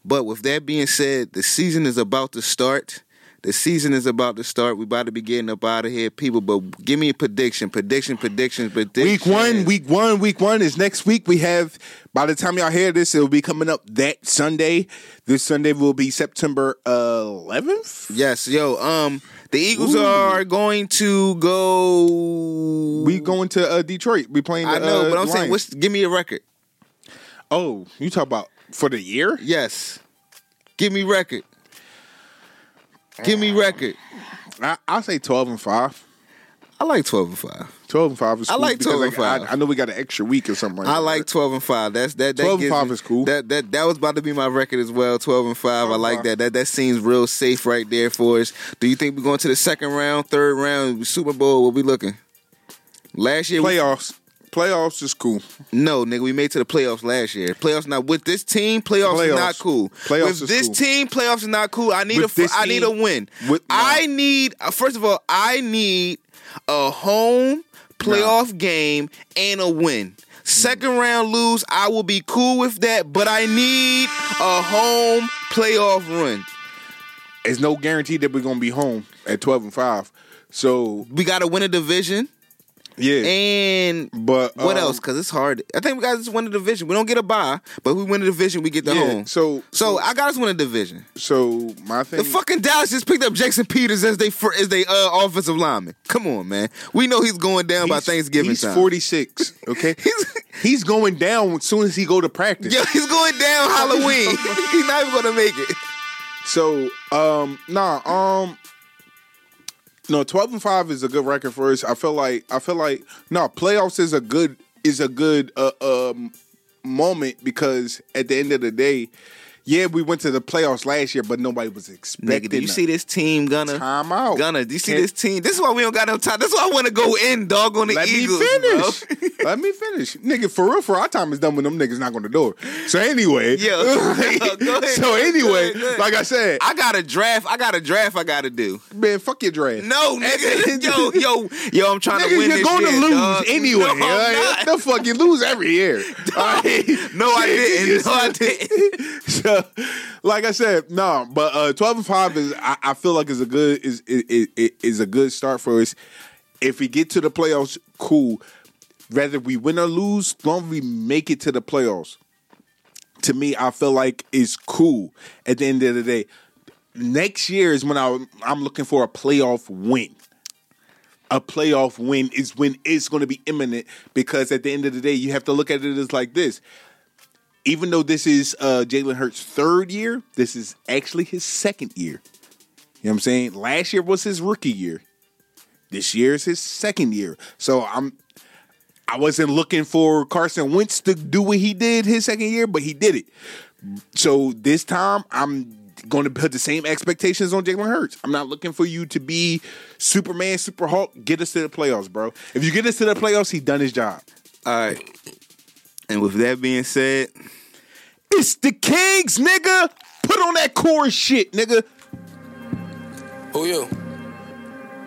But with that being said, the season is about to start. The season is about to start. We about to be getting up out of here, people. But give me a prediction, prediction, predictions, predictions. Week one, week one, week one is next week. We have, by the time y'all hear this, it will be coming up that Sunday. This Sunday will be September 11th. Yes, yo. Um, the Eagles are going to go. We going to uh, Detroit. We playing. I the, know, uh, but I'm saying, what's? Give me a record. Oh, you talk about for the year? Yes. Give me record. Give me record. I, I'll say 12 and 5. I like twelve and five. 12 and 5 is Cool I like 12 and I, five. I, know we got an extra week or something like I that. like twelve and five. That's that. that 12 and five me- is cool. That that that was about to be my record as well. Twelve and five. I like five. that. That that seems real safe right there for us. Do you think we're going to the second round, third round, Super Bowl? What we looking? Last year, we- Playoffs. Playoffs is cool. no, nigga, we made to the playoffs last year. Playoffs not with this team. Playoffs, is not cool. Playoffs with is this cool. team, playoffs is not cool. I need With a I need a win. with- I need uh, first of all, I need a home playoff game and a win. Second round lose, I will be cool with that, but I need a home playoff run. It's no guarantee that we're going to be home at 12 and 5. So, We got to win a division yeah. and but what um, else? Because it's hard. I think we guys just win the division. We don't get a bye, but we win the division, we get the Yeah, home. so- so I got us win a division. So, my thing. The fucking Dallas just picked up Jason Peters as they fir- as they uh, offensive lineman. Come on, man. We know he's going down by Thanksgiving He's 46, okay? He's- he's going down as soon as he go to practice. Yeah, he's going down Halloween. he's not even gonna make it. So, um, nah, um, no, twelve and five is a good record for us. I feel like I feel like no playoffs is a good is a good uh, um moment because at the end of the day, yeah, we went to the playoffs last year, but nobody was expecting. Nigga, do you see this team, Gunner? time out? Gunner, do you see Can't- this team? This is why we don't got no time. This is why I want to go in, dog, on the Let Eagles. me bro. finish. Let me finish, nigga. For real, for our time is done when them niggas knock on the door. So anyway, ahead, so go ahead, anyway, go ahead. like I said, I got a draft. I got a draft. I got to do. man, fuck your draft. No, nigga. yo, yo, yo. I'm trying to win you're this going to lose dog. anyway. No, right? The fuck, you lose every year. Right? No, I didn't. No, I didn't. so, like I said, no, but uh, twelve and five is I, I feel like is a good is is, is is a good start for us. If we get to the playoffs, cool. Whether we win or lose, long as we make it to the playoffs, to me, I feel like it's cool. At the end of the day, next year is when I, I'm looking for a playoff win. A playoff win is when it's going to be imminent because at the end of the day, you have to look at it as like this even though this is uh, Jalen Hurts' third year, this is actually his second year. You know what I'm saying? Last year was his rookie year. This year is his second year. So I'm I wasn't looking for Carson Wentz to do what he did his second year, but he did it. So this time I'm going to put the same expectations on Jalen Hurts. I'm not looking for you to be Superman, Super Hulk. Get us to the playoffs, bro. If you get us to the playoffs, he done his job. All right. And with that being said, It's the Kings, nigga. Put on that chorus shit, nigga. Who you?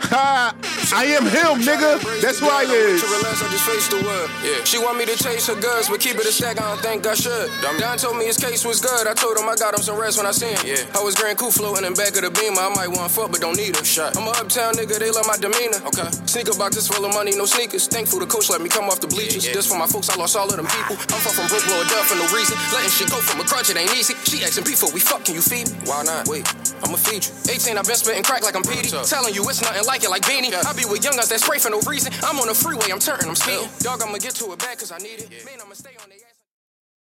Ha! I am him, nigga. That's who I is. To relax, I just face the world. Yeah. She want me to chase her goods, but keep it a stack. I don't think I should. Don told me his case was good. I told him I got him some rest when I see him. Yeah. I was Gran Coupe floating in back of the beamer. I might want fuck, but don't need a shot. I'm a uptown nigga. They love my demeanor. Okay. Sneaker boxes full of money, no sneakers. Thankful the coach let me come off the bleachers. This for my folks. I lost all of them people. I'm far from broke, blow it down for no reason. Letting shit go from a crutch, it ain't easy. She asking before we fuck, can you feed me? Why not? Wait, I'ma feed you. 18, I've been spitting crack like I'm Petey. Telling you it's nothing like it like Beanie. I be with young guns that spray for no reason. I'm on the freeway, I'm turning, I'm speeding. Dog, I'ma get to it back cause I need it. Man, I'ma stay on ass.